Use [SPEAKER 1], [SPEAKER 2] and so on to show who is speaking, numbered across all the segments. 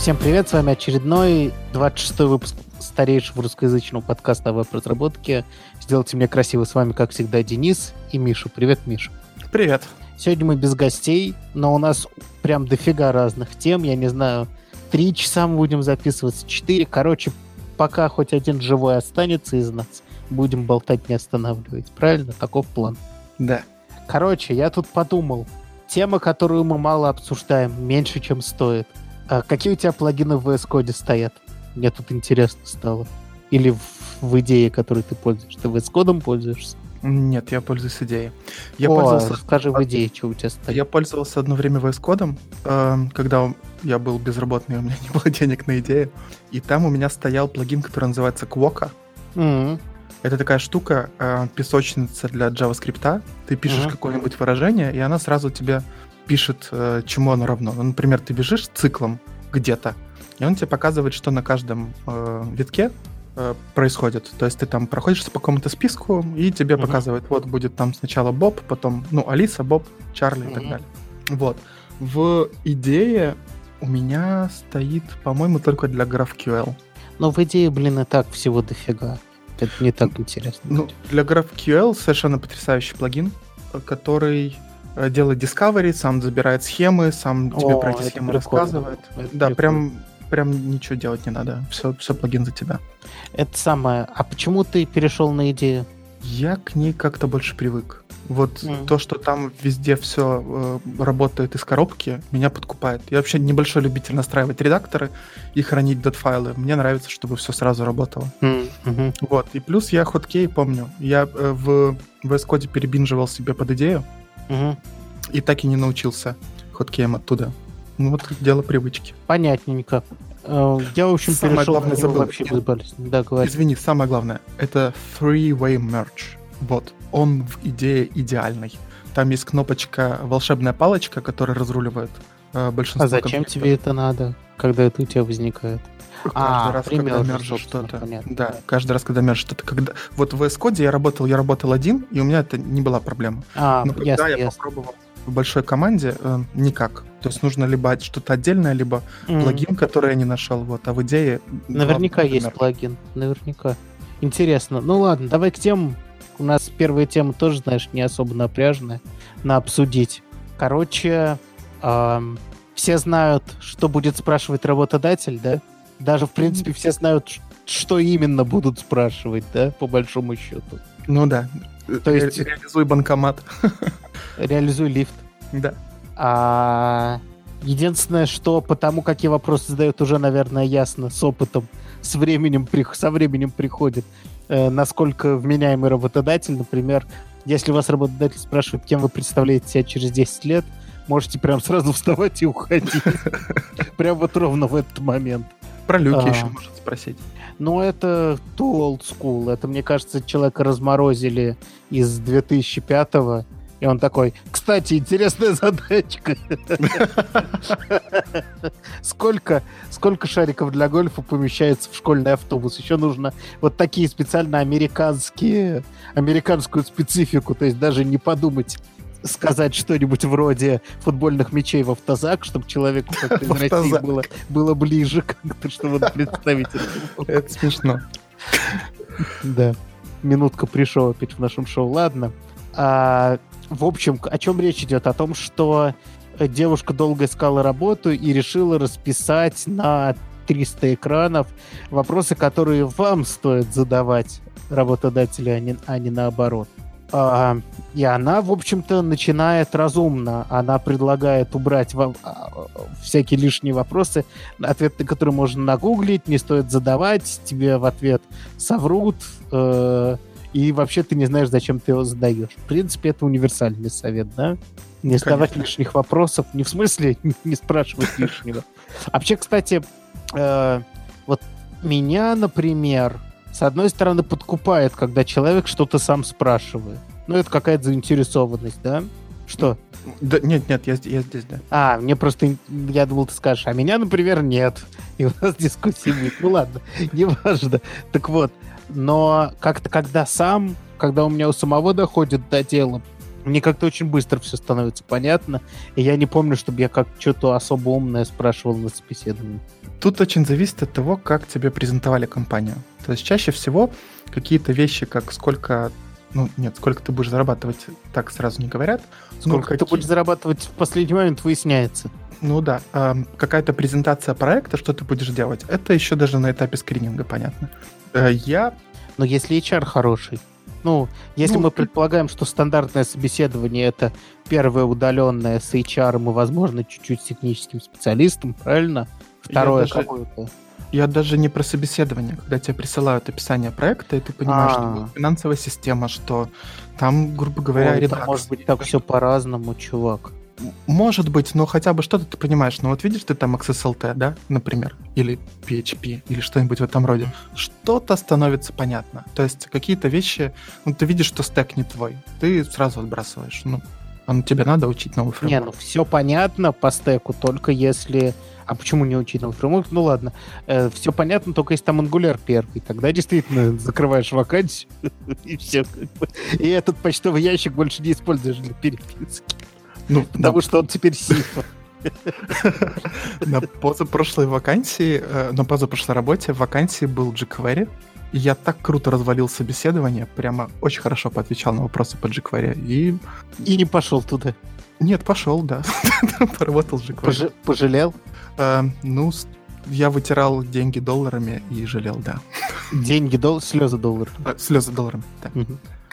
[SPEAKER 1] Всем привет, с вами очередной 26-й выпуск старейшего русскоязычного подкаста о веб-разработке. Сделайте мне красиво с вами, как всегда, Денис и Миша. Привет, Миша.
[SPEAKER 2] Привет.
[SPEAKER 1] Сегодня мы без гостей, но у нас прям дофига разных тем. Я не знаю, три часа мы будем записываться, четыре. Короче, пока хоть один живой останется из нас, будем болтать не останавливать. Правильно? Таков план.
[SPEAKER 2] Да.
[SPEAKER 1] Короче, я тут подумал. Тема, которую мы мало обсуждаем, меньше, чем стоит. А какие у тебя плагины в VS Code стоят? Мне тут интересно стало. Или в, в идее, которой ты пользуешься. Ты VS Code пользуешься?
[SPEAKER 2] Нет, я пользуюсь идеей.
[SPEAKER 1] Я О, пользовался... скажи в идее, что у тебя стоит.
[SPEAKER 2] Я пользовался одно время VS Code, э, когда я был безработный, у меня не было денег на идею. И там у меня стоял плагин, который называется Quokka. Mm-hmm. Это такая штука, э, песочница для JavaScript. Ты пишешь mm-hmm. какое-нибудь выражение, и она сразу тебе пишет, э, чему оно равно. Ну, например, ты бежишь циклом где-то, и он тебе показывает, что на каждом э, витке э, происходит. То есть ты там проходишь по какому-то списку, и тебе uh-huh. показывает, вот будет там сначала Боб, потом, ну, Алиса, Боб, Чарли uh-huh. и так далее. Вот. В идее у меня стоит, по-моему, только для GraphQL.
[SPEAKER 1] Но в идее, блин, и так всего дофига. Это не так интересно.
[SPEAKER 2] Ну, для GraphQL совершенно потрясающий плагин, который делает discovery, сам забирает схемы, сам О, тебе про эти схемы рассказывает. Это да, прикольно. прям прям ничего делать не надо. Все, все плагин за тебя.
[SPEAKER 1] Это самое. А почему ты перешел на идею?
[SPEAKER 2] Я к ней как-то больше привык. Вот mm. то, что там везде все э, работает из коробки, меня подкупает. Я вообще небольшой любитель настраивать редакторы и хранить дат-файлы. Мне нравится, чтобы все сразу работало. Mm. Mm-hmm. Вот. И плюс я хоткей помню. Я э, в VS Code перебинживал себе под идею mm-hmm. и так и не научился хоткеем оттуда. Ну вот дело привычки.
[SPEAKER 1] Понятненько. Э, я, в общем, самое перешел главное, забыл. вообще
[SPEAKER 2] Да, говори. Извини, самое главное. Это three-way merge. Вот. Он в идее идеальный. Там есть кнопочка волшебная палочка, которая разруливает э, большинство.
[SPEAKER 1] А зачем тебе это надо, когда это у тебя возникает?
[SPEAKER 2] Каждый а, раз, когда мержишь что-то. Да, каждый раз, когда мержишь что-то. Когда... Вот в VS Code я работал, я работал один, и у меня это не была проблема. А, Но когда я ясно. попробовал в большой команде, э, никак. То есть нужно либо что-то отдельное, либо mm. плагин, который я не нашел. Вот, а в идее...
[SPEAKER 1] Наверняка есть например. плагин. Наверняка. Интересно. Ну ладно, давай к тем. У нас первая тема тоже, знаешь, не особо напряженная. На обсудить. Короче, эм, все знают, что будет спрашивать работодатель, да? Даже, в принципе, все знают, что именно будут спрашивать, да, по большому счету.
[SPEAKER 2] Ну да. То есть... Реализуй банкомат.
[SPEAKER 1] Реализуй лифт.
[SPEAKER 2] Да.
[SPEAKER 1] А единственное, что потому, какие вопросы задают, уже, наверное, ясно с опытом, с временем, со временем приходит, э, насколько вменяемый работодатель, например, если вас работодатель спрашивает, кем вы представляете себя через 10 лет, можете прям сразу вставать и уходить. Прям вот ровно в этот момент.
[SPEAKER 2] Про люки еще может спросить.
[SPEAKER 1] Ну, это too old school. Это, мне кажется, человека разморозили из 2005-го, и он такой, кстати, интересная задачка. Сколько, сколько шариков для гольфа помещается в школьный автобус? Еще нужно вот такие специально американские, американскую специфику, то есть даже не подумать сказать что-нибудь вроде футбольных мячей в автозак, чтобы человеку как-то из России было, было ближе, как-то, чтобы представить
[SPEAKER 2] это. Это смешно.
[SPEAKER 1] Да. Минутка пришел опять в нашем шоу. Ладно. А, в общем, о чем речь идет? О том, что девушка долго искала работу и решила расписать на 300 экранов вопросы, которые вам стоит задавать работодателю, а не, а не наоборот. А, и она, в общем-то, начинает разумно. Она предлагает убрать во- а, всякие лишние вопросы, ответ на которые можно нагуглить, не стоит задавать, тебе в ответ соврут, э- и вообще ты не знаешь, зачем ты его задаешь. В принципе, это универсальный совет, да? Не задавать лишних вопросов, не в смысле не спрашивать лишнего. Вообще, кстати, э, вот меня, например, с одной стороны, подкупает, когда человек что-то сам спрашивает. Ну, это какая-то заинтересованность, да? Что?
[SPEAKER 2] Да, нет, нет, я, я здесь, да.
[SPEAKER 1] А, мне просто, я думал, ты скажешь, а меня, например, нет. И у нас дискуссии будет. Ну ладно, неважно. Так вот, но как-то когда сам, когда у меня у самого доходит до дела, Мне как-то очень быстро все становится понятно, и я не помню, чтобы я как что-то особо умное спрашивал на собеседовании.
[SPEAKER 2] Тут очень зависит от того, как тебе презентовали компанию. То есть чаще всего какие-то вещи, как сколько ну, нет, сколько ты будешь зарабатывать, так сразу не говорят.
[SPEAKER 1] Сколько ты будешь зарабатывать в последний момент выясняется.
[SPEAKER 2] Ну да, э, какая-то презентация проекта, что ты будешь делать, это еще даже на этапе скрининга понятно. Э, я...
[SPEAKER 1] Но если HR хороший, ну, если ну, мы предполагаем, что стандартное собеседование это первое удаленное с HR и, возможно, чуть-чуть с техническим специалистом, правильно? Второе
[SPEAKER 2] даже, какое-то. Я даже не про собеседование, когда тебе присылают описание проекта, и ты понимаешь, А-а-а. что финансовая система, что там, грубо говоря,
[SPEAKER 1] Ой, редакция. Может быть, так все по-разному, чувак.
[SPEAKER 2] Может быть, но хотя бы что-то ты понимаешь. Ну вот видишь ты там XSLT, да, например, или PHP, или что-нибудь в этом роде. Что-то становится понятно. То есть какие-то вещи, ну ты видишь, что стек не твой, ты сразу отбрасываешь. Ну, а тебе надо учить новый
[SPEAKER 1] фреймворк. Не, ну все понятно по стеку, только если... А почему не учить новый фреймворк? Ну ладно, э, все понятно, только если там Angular первый. Тогда действительно закрываешь вакансию, и все. И этот почтовый ящик больше не используешь для переписки. Ну, Потому да. что он теперь сифа.
[SPEAKER 2] На позапрошлой вакансии, э, на позапрошлой работе в вакансии был jQuery. Я так круто развалил собеседование, прямо очень хорошо поотвечал на вопросы по jQuery. И...
[SPEAKER 1] И не пошел туда.
[SPEAKER 2] Нет, пошел, да. Поработал
[SPEAKER 1] jQuery. Пожалел?
[SPEAKER 2] Э, ну, я вытирал деньги долларами и жалел, да.
[SPEAKER 1] Деньги долларами, слезы долларами.
[SPEAKER 2] Э, слезы долларами, да.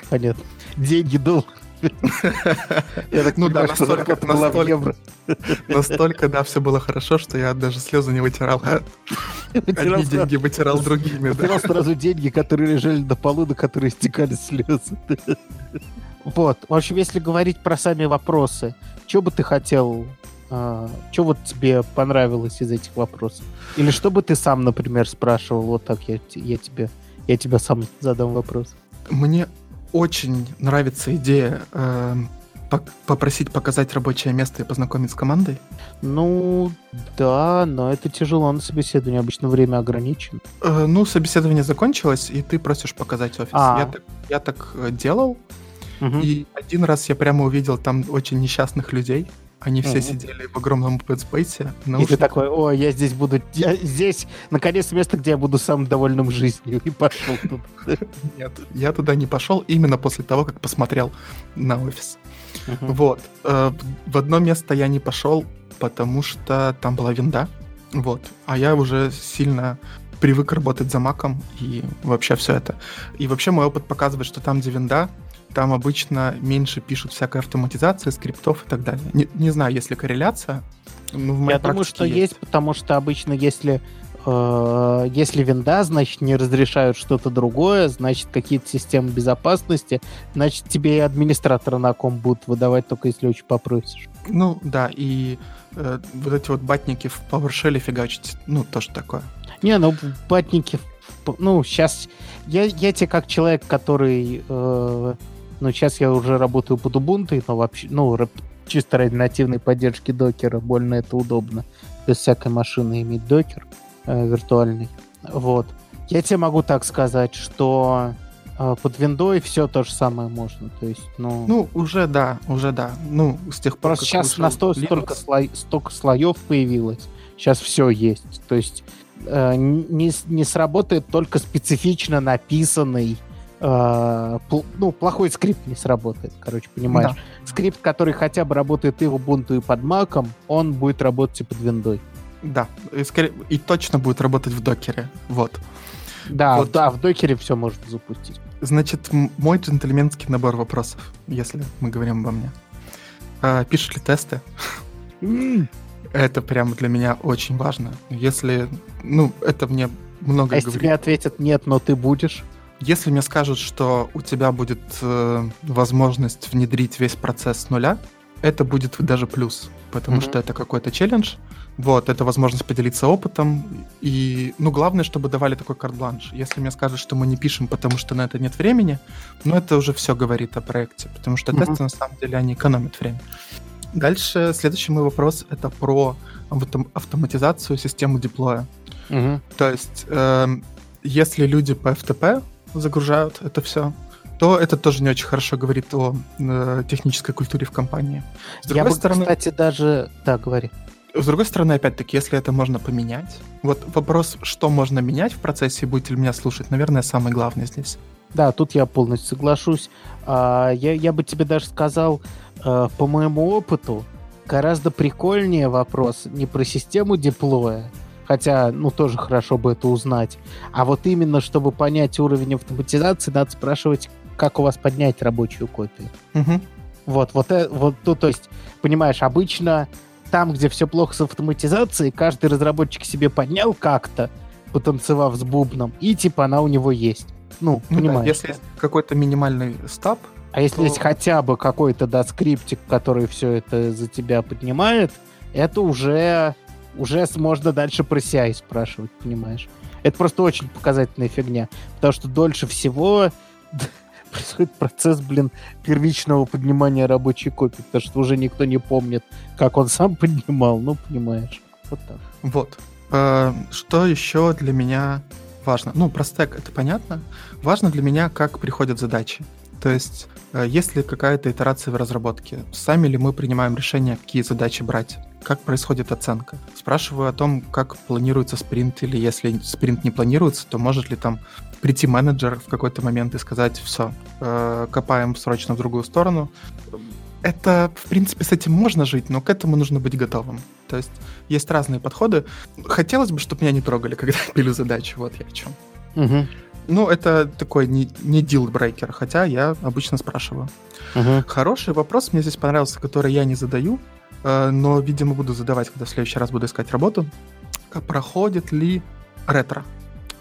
[SPEAKER 1] Понятно. Деньги долларами.
[SPEAKER 2] Я так ну да, настолько, настолько, настолько, да, все было хорошо, что я даже слезы не вытирал. А одни деньги вытирал другими.
[SPEAKER 1] Вытирал сразу деньги, которые лежали на полу, на которые стекали слезы. Вот. В общем, если говорить про сами вопросы, что бы ты хотел а, что вот тебе понравилось из этих вопросов? Или что бы ты сам, например, спрашивал? Вот так я, я тебе я тебя сам задам вопрос.
[SPEAKER 2] Мне очень нравится идея э, попросить показать рабочее место и познакомить с командой?
[SPEAKER 1] Ну, да, но это тяжело на собеседовании, обычно время ограничено.
[SPEAKER 2] Э, ну, собеседование закончилось, и ты просишь показать офис. А. Я, так, я так э, делал, угу. и один раз я прямо увидел там очень несчастных людей, они все mm-hmm. сидели в огромном open space.
[SPEAKER 1] И ты такой, о, я здесь буду, я здесь, наконец, место, где я буду самым довольным жизнью. И пошел
[SPEAKER 2] туда. Нет, я туда не пошел именно после того, как посмотрел на офис. Вот. Э, в одно место я не пошел, потому что там была винда. Вот. А я уже сильно привык работать за маком и вообще все это. И вообще мой опыт показывает, что там, где винда, там обычно меньше пишут всякой автоматизации, скриптов и так далее. Не, не знаю, есть ли корреляция.
[SPEAKER 1] Но в Я думаю, что есть. есть, потому что обычно, если э, если винда, значит, не разрешают что-то другое, значит, какие-то системы безопасности, значит, тебе и администратора на ком будут выдавать, только если очень попросишь.
[SPEAKER 2] Ну, да, и э, вот эти вот батники в PowerShell фигачить, ну, тоже такое.
[SPEAKER 1] Не, ну, батники, ну, сейчас, я, я тебе как человек, который э, ну, сейчас я уже работаю под Ubuntu, но вообще, ну, чисто ради нативной поддержки докера больно это удобно. Без всякой машины иметь докер э, виртуальный. Вот. Я тебе могу так сказать, что э, под виндой все то же самое можно. То есть, ну...
[SPEAKER 2] Ну, уже да, уже да. Ну, с тех
[SPEAKER 1] пор, Просто сейчас на сто, столько, слой, столько слоев появилось. Сейчас все есть. То есть э, не, не сработает только специфично написанный э, ну, плохой скрипт не сработает, короче, понимаешь. Да. Скрипт, который хотя бы работает и в Ubuntu, и под Mac, он будет работать и под Windows.
[SPEAKER 2] Да, и, скорее, и точно будет работать в Docker е, вот.
[SPEAKER 1] Да, вот. да, в Docker е все можно запустить.
[SPEAKER 2] Значит, мой джентльменский набор вопросов, если мы говорим обо мне. А, пишешь ли тесты? Это прямо для меня очень важно. Если, ну, это мне много а
[SPEAKER 1] говорит. если тебе ответят нет, но ты будешь?
[SPEAKER 2] Если мне скажут, что у тебя будет э, возможность внедрить весь процесс с нуля, это будет даже плюс, потому mm-hmm. что это какой-то челлендж. Вот, это возможность поделиться опытом. И, ну, главное, чтобы давали такой карт-бланш. Если мне скажут, что мы не пишем, потому что на это нет времени, ну, это уже все говорит о проекте, потому что mm-hmm. тесты, на самом деле, они экономят время. Дальше, следующий мой вопрос — это про автоматизацию системы деплоя. Mm-hmm. То есть, э, если люди по FTP загружают это все, то это тоже не очень хорошо говорит о э, технической культуре в компании.
[SPEAKER 1] С другой Я бы, стороны, кстати, даже... Да, говори.
[SPEAKER 2] С другой стороны, опять-таки, если это можно поменять, вот вопрос, что можно менять в процессе, будете ли меня слушать, наверное, самый главный здесь.
[SPEAKER 1] Да, тут я полностью соглашусь. А, я, я бы тебе даже сказал, э, по моему опыту, гораздо прикольнее вопрос не про систему деплоя, хотя, ну, тоже хорошо бы это узнать, а вот именно, чтобы понять уровень автоматизации, надо спрашивать, как у вас поднять рабочую копию. Угу. Вот, вот, э, вот тут, то есть, понимаешь, обычно там, где все плохо с автоматизацией, каждый разработчик себе поднял как-то, потанцевав с бубном, и типа она у него есть. Ну, ну понимаешь. Да,
[SPEAKER 2] если какой-то минимальный стаб,
[SPEAKER 1] а если то... есть хотя бы какой-то, да, скриптик, который все это за тебя поднимает, это уже, уже можно дальше про CI спрашивать, понимаешь? Это просто очень показательная фигня. Потому что дольше всего происходит процесс, блин, первичного поднимания рабочей копии, потому что уже никто не помнит, как он сам поднимал, ну, понимаешь. Вот так.
[SPEAKER 2] Вот. А, что еще для меня важно? Ну, про стек это понятно. Важно для меня, как приходят задачи. То есть, э, есть ли какая-то итерация в разработке? Сами ли мы принимаем решение, какие задачи брать? Как происходит оценка? Спрашиваю о том, как планируется спринт, или если спринт не планируется, то может ли там прийти менеджер в какой-то момент и сказать, все, э, копаем срочно в другую сторону. Это, в принципе, с этим можно жить, но к этому нужно быть готовым. То есть есть разные подходы. Хотелось бы, чтобы меня не трогали, когда я пилю задачи. Вот я о чем. Угу. Ну, это такой не, не дилбрейкер, хотя я обычно спрашиваю. Угу. Хороший вопрос мне здесь понравился, который я не задаю, но, видимо, буду задавать, когда в следующий раз буду искать работу. Проходит ли ретро?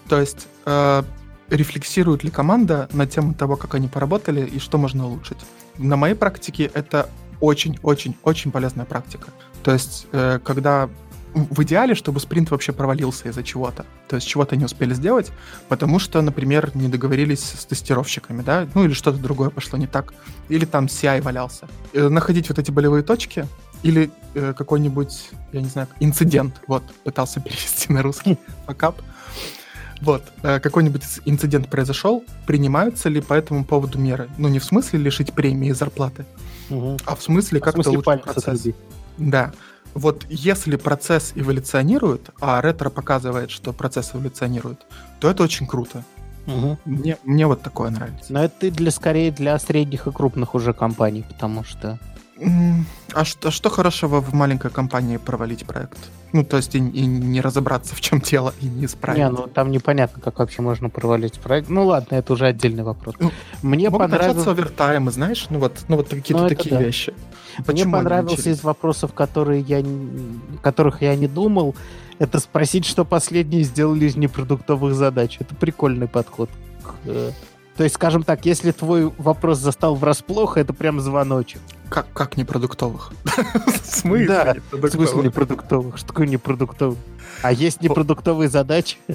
[SPEAKER 2] То есть э, рефлексирует ли команда на тему того, как они поработали и что можно улучшить. На моей практике это очень-очень-очень полезная практика. То есть, э, когда в идеале, чтобы спринт вообще провалился из-за чего-то. То есть чего-то не успели сделать, потому что, например, не договорились с тестировщиками, да, ну или что-то другое пошло не так, или там CI валялся. Э, находить вот эти болевые точки или э, какой-нибудь, я не знаю, инцидент, вот, пытался перевести на русский, факап. Вот, э, какой-нибудь инцидент произошел, принимаются ли по этому поводу меры? Ну, не в смысле лишить премии и зарплаты, угу. а в смысле как-то улучшить процесс. Да. Вот если процесс эволюционирует, а ретро показывает, что процесс эволюционирует, то это очень круто. Угу. Мне, мне вот такое нравится.
[SPEAKER 1] Но это для скорее для средних и крупных уже компаний, потому что
[SPEAKER 2] а что, что хорошего в маленькой компании провалить проект? Ну, то есть и, и не разобраться, в чем дело, и не исправить. Не,
[SPEAKER 1] ну там непонятно, как вообще можно провалить проект. Ну ладно, это уже отдельный вопрос. Ну,
[SPEAKER 2] Мне понравился... овертаймы, знаешь? Ну вот, ну, вот какие-то ну, такие да. вещи.
[SPEAKER 1] Почему Мне понравился из вопросов, которые я, которых я не думал, это спросить, что последние сделали из непродуктовых задач. Это прикольный подход к э, то есть, скажем так, если твой вопрос застал врасплох, это прям звоночек.
[SPEAKER 2] Как, как непродуктовых?
[SPEAKER 1] В смысле? Да, в смысле непродуктовых? Что такое непродуктовый? А есть непродуктовые задачи?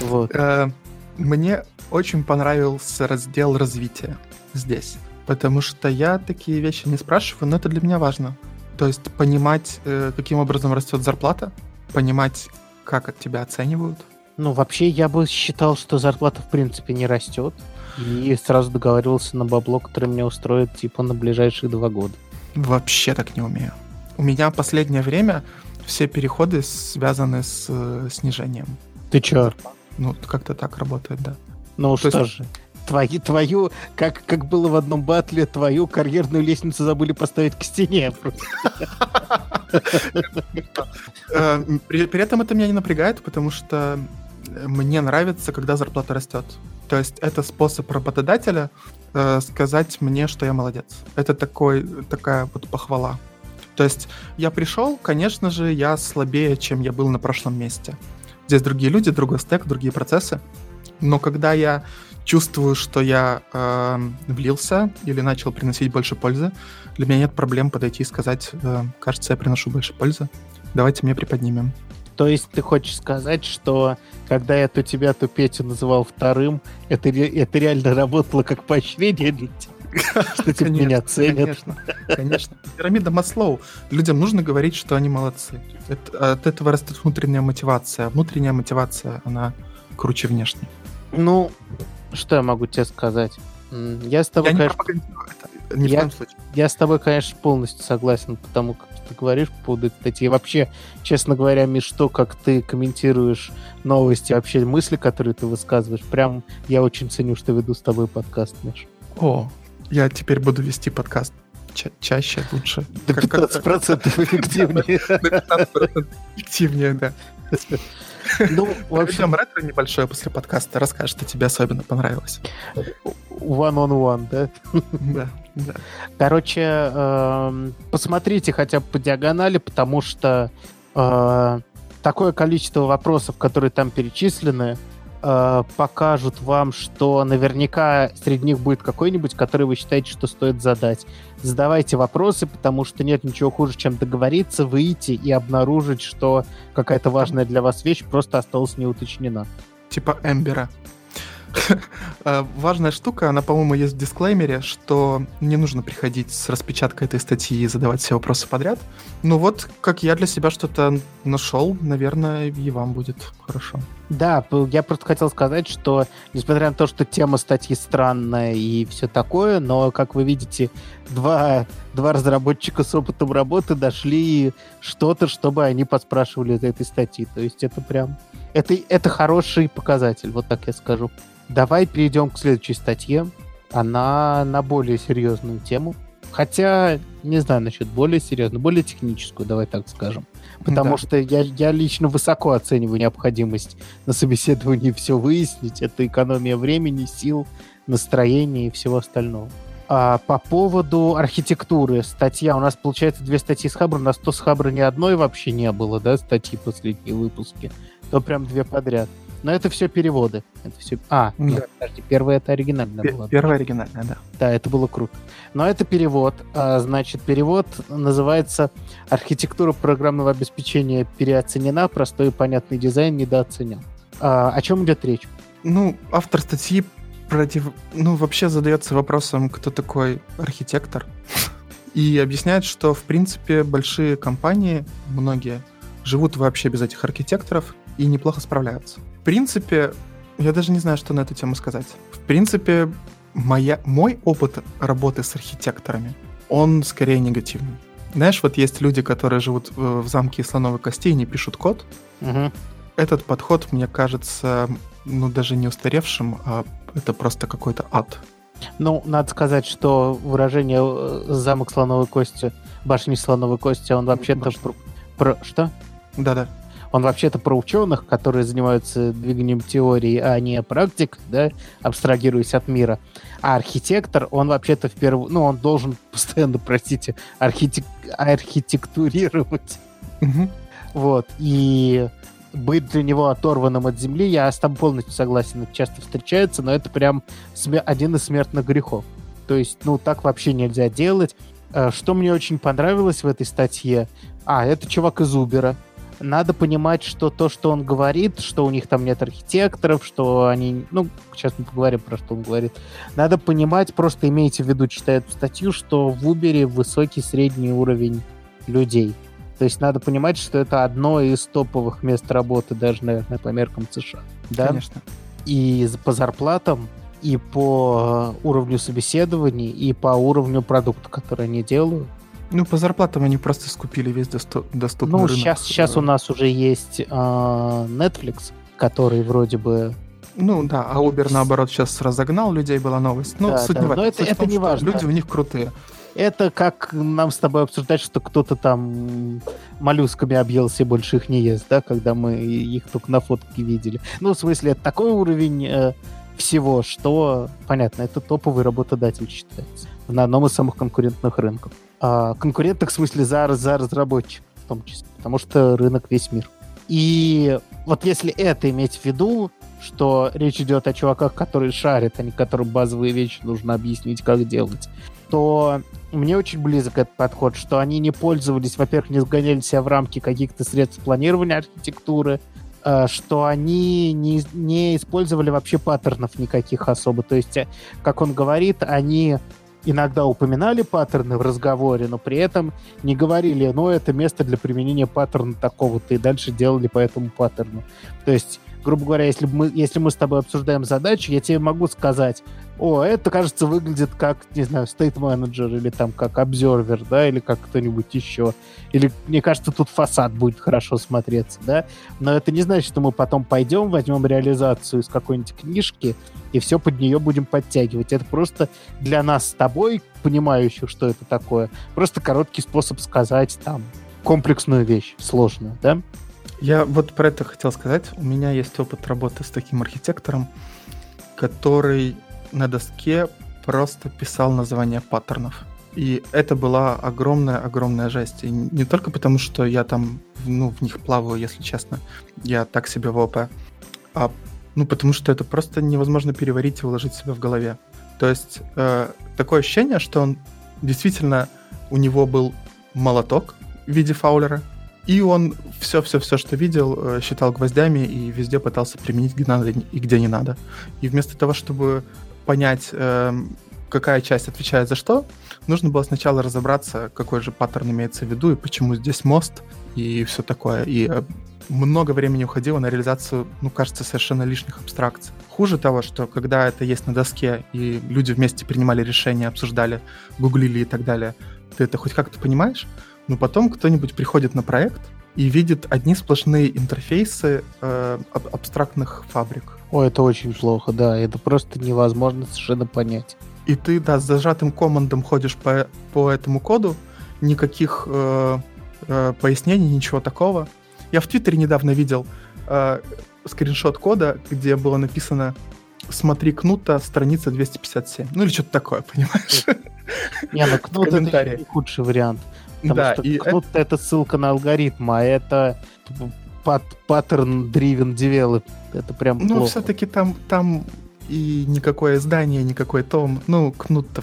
[SPEAKER 2] Вот. Э, мне очень понравился раздел развития здесь, потому что я такие вещи не спрашиваю, но это для меня важно. То есть понимать, э, каким образом растет зарплата, понимать, как от тебя оценивают,
[SPEAKER 1] ну, вообще, я бы считал, что зарплата, в принципе, не растет. И сразу договаривался на бабло, который меня устроит, типа, на ближайшие два года.
[SPEAKER 2] Вообще так не умею. У меня последнее время все переходы связаны с э, снижением.
[SPEAKER 1] Ты чё?
[SPEAKER 2] Ну, как-то так работает, да.
[SPEAKER 1] Ну То что есть... же, твои, твою, как, как было в одном батле, твою карьерную лестницу забыли поставить к стене.
[SPEAKER 2] Э, при этом это меня не напрягает, потому что мне нравится, когда зарплата растет. То есть это способ работодателя э, сказать мне, что я молодец. Это такой, такая вот похвала. То есть я пришел, конечно же, я слабее, чем я был на прошлом месте. Здесь другие люди, другой стек, другие процессы. Но когда я чувствую, что я э, влился или начал приносить больше пользы, для меня нет проблем подойти и сказать, э, кажется, я приношу больше пользы. Давайте мне приподнимем.
[SPEAKER 1] То есть ты хочешь сказать, что когда я то тебя, то Петю называл вторым, это, это реально работало как поощрение для тебя? Что
[SPEAKER 2] типа меня ценят? Конечно, конечно. Пирамида Маслоу. Людям нужно говорить, что они молодцы. от этого растет внутренняя мотивация. Внутренняя мотивация, она круче внешней.
[SPEAKER 1] Ну, что я могу тебе сказать? Я с тобой,
[SPEAKER 2] я
[SPEAKER 1] конечно...
[SPEAKER 2] Не Ни я, в коем случае.
[SPEAKER 1] Я с тобой, конечно, полностью согласен, потому как ты говоришь по поводу этой статьи. Вообще, честно говоря, Миш, то, как ты комментируешь новости, вообще мысли, которые ты высказываешь, прям я очень ценю, что веду с тобой подкаст, Миш.
[SPEAKER 2] О, я теперь буду вести подкаст ча- чаще, лучше.
[SPEAKER 1] На 15% эффективнее. На 15%
[SPEAKER 2] эффективнее, да.
[SPEAKER 1] Ну, в общем...
[SPEAKER 2] ретро небольшое после подкаста. Расскажешь, что тебе особенно понравилось.
[SPEAKER 1] One on one, да?
[SPEAKER 2] Да, да.
[SPEAKER 1] Короче, эм, посмотрите хотя бы по диагонали, потому что э, такое количество вопросов, которые там перечислены, э, покажут вам, что наверняка среди них будет какой-нибудь, который вы считаете, что стоит задать. Задавайте вопросы, потому что нет ничего хуже, чем договориться, выйти и обнаружить, что какая-то важная для вас вещь просто осталась не уточнена.
[SPEAKER 2] Типа Эмбера. Э, важная штука, она, по-моему, есть в дисклеймере, что не нужно приходить с распечаткой этой статьи и задавать все вопросы подряд. Ну вот, как я для себя что-то нашел, наверное, и вам будет хорошо.
[SPEAKER 1] Да, я просто хотел сказать, что несмотря на то, что тема статьи странная и все такое, но, как вы видите, два, два разработчика с опытом работы дошли что-то, чтобы они поспрашивали из этой статьи. То есть это прям... Это, это хороший показатель, вот так я скажу. Давай перейдем к следующей статье. Она на более серьезную тему. Хотя, не знаю насчет более серьезную, более техническую, давай так скажем. Потому да. что я, я лично высоко оцениваю необходимость на собеседовании все выяснить. Это экономия времени, сил, настроения и всего остального. А, по поводу архитектуры статья. У нас, получается, две статьи с Хабра. У нас то с Хабра ни одной вообще не было, да, статьи последние выпуски. То прям две подряд. Но это все переводы. Это все... А, да. нет, подожди, первая это оригинальная
[SPEAKER 2] П- была. Первая оригинальная, да.
[SPEAKER 1] Да, это было круто. Но это перевод. А, значит, перевод называется «Архитектура программного обеспечения переоценена, простой и понятный дизайн недооценен». А, о чем идет речь?
[SPEAKER 2] Ну, автор статьи против... Ну, вообще задается вопросом, кто такой архитектор. И объясняет, что, в принципе, большие компании, многие, живут вообще без этих архитекторов и неплохо справляются. В принципе, я даже не знаю, что на эту тему сказать. В принципе, моя, мой опыт работы с архитекторами, он скорее негативный. Знаешь, вот есть люди, которые живут в, в замке слоновой кости и не пишут код.
[SPEAKER 1] Угу.
[SPEAKER 2] Этот подход, мне кажется, ну, даже не устаревшим, а это просто какой-то ад.
[SPEAKER 1] Ну, надо сказать, что выражение э, «замок слоновой кости», «башни слоновой кости», он вообще-то про... про... Что?
[SPEAKER 2] Да-да
[SPEAKER 1] он вообще-то про ученых, которые занимаются движением теории, а не практик, да, абстрагируясь от мира. А архитектор, он вообще-то в первую... Ну, он должен постоянно, простите, архитек... архитектурировать. Вот. И быть для него оторванным от земли, я с тобой полностью согласен, это часто встречается, но это прям один из смертных грехов. То есть, ну, так вообще нельзя делать. Э, что мне очень понравилось в этой статье, а, это чувак из Убера, надо понимать, что то, что он говорит, что у них там нет архитекторов, что они... Ну, сейчас мы поговорим про что он говорит. Надо понимать, просто имейте в виду, читая эту статью, что в Uber высокий средний уровень людей. То есть надо понимать, что это одно из топовых мест работы, даже, наверное, по меркам США. Да?
[SPEAKER 2] Конечно.
[SPEAKER 1] И по зарплатам, и по уровню собеседований, и по уровню продукта, который они делают.
[SPEAKER 2] Ну, по зарплатам они просто скупили весь доступ, доступный
[SPEAKER 1] ну,
[SPEAKER 2] рынок.
[SPEAKER 1] сейчас, сейчас у нас уже есть э, Netflix, который вроде бы...
[SPEAKER 2] Ну да, а Uber наоборот сейчас разогнал людей, была новость. Ну,
[SPEAKER 1] да,
[SPEAKER 2] суть
[SPEAKER 1] да,
[SPEAKER 2] не
[SPEAKER 1] но это, это
[SPEAKER 2] том,
[SPEAKER 1] не важно.
[SPEAKER 2] Люди у них крутые.
[SPEAKER 1] Это как нам с тобой обсуждать, что кто-то там моллюсками объелся и больше их не ест, да, когда мы их только на фотке видели. Ну, в смысле, это такой уровень э, всего, что, понятно, это топовый работодатель считается на одном из самых конкурентных рынков а, конкурентных в смысле за, за разработчиков в том числе, потому что рынок весь мир. И вот если это иметь в виду, что речь идет о чуваках, которые шарят, а не которым базовые вещи нужно объяснить, как делать, то мне очень близок этот подход, что они не пользовались, во-первых, не сгоняли себя в рамки каких-то средств планирования архитектуры, а, что они не, не использовали вообще паттернов никаких особо. То есть, как он говорит, они иногда упоминали паттерны в разговоре, но при этом не говорили, ну, это место для применения паттерна такого-то, и дальше делали по этому паттерну. То есть грубо говоря, если мы, если мы с тобой обсуждаем задачу, я тебе могу сказать, о, это, кажется, выглядит как, не знаю, manager или там как observer, да, или как кто-нибудь еще. Или, мне кажется, тут фасад будет хорошо смотреться, да. Но это не значит, что мы потом пойдем, возьмем реализацию из какой-нибудь книжки и все под нее будем подтягивать. Это просто для нас с тобой, понимающих, что это такое, просто короткий способ сказать там комплексную вещь, сложную, да?
[SPEAKER 2] Я вот про это хотел сказать. У меня есть опыт работы с таким архитектором, который на доске просто писал названия паттернов. И это была огромная-огромная жесть. И не только потому, что я там ну, в них плаваю, если честно. Я так себе в ОП. А ну, потому что это просто невозможно переварить и уложить себя в голове. То есть э, такое ощущение, что он действительно у него был молоток в виде фаулера, и он все-все-все, что видел, э, считал гвоздями и везде пытался применить где надо и где не надо. И вместо того, чтобы понять, эм, какая часть отвечает за что, нужно было сначала разобраться, какой же паттерн имеется в виду и почему здесь мост и все такое. И э, много времени уходило на реализацию, ну, кажется, совершенно лишних абстракций. Хуже того, что когда это есть на доске, и люди вместе принимали решения, обсуждали, гуглили и так далее, ты это хоть как-то понимаешь, но потом кто-нибудь приходит на проект и видит одни сплошные интерфейсы э, аб- абстрактных фабрик.
[SPEAKER 1] О, это очень плохо, да. Это просто невозможно совершенно понять.
[SPEAKER 2] И ты, да, с зажатым командом ходишь по, по этому коду, никаких э, э, пояснений, ничего такого. Я в Твиттере недавно видел э, скриншот кода, где было написано «Смотри Кнута, страница 257». Ну или что-то такое, понимаешь?
[SPEAKER 1] Не, ну Кнут это не худший вариант. Потому да, что и это... это ссылка на алгоритм, а это паттерн-дривен девелоп. Это прям
[SPEAKER 2] Ну, плохо. все-таки там, там и никакое издание, никакой том. Ну, кнут-то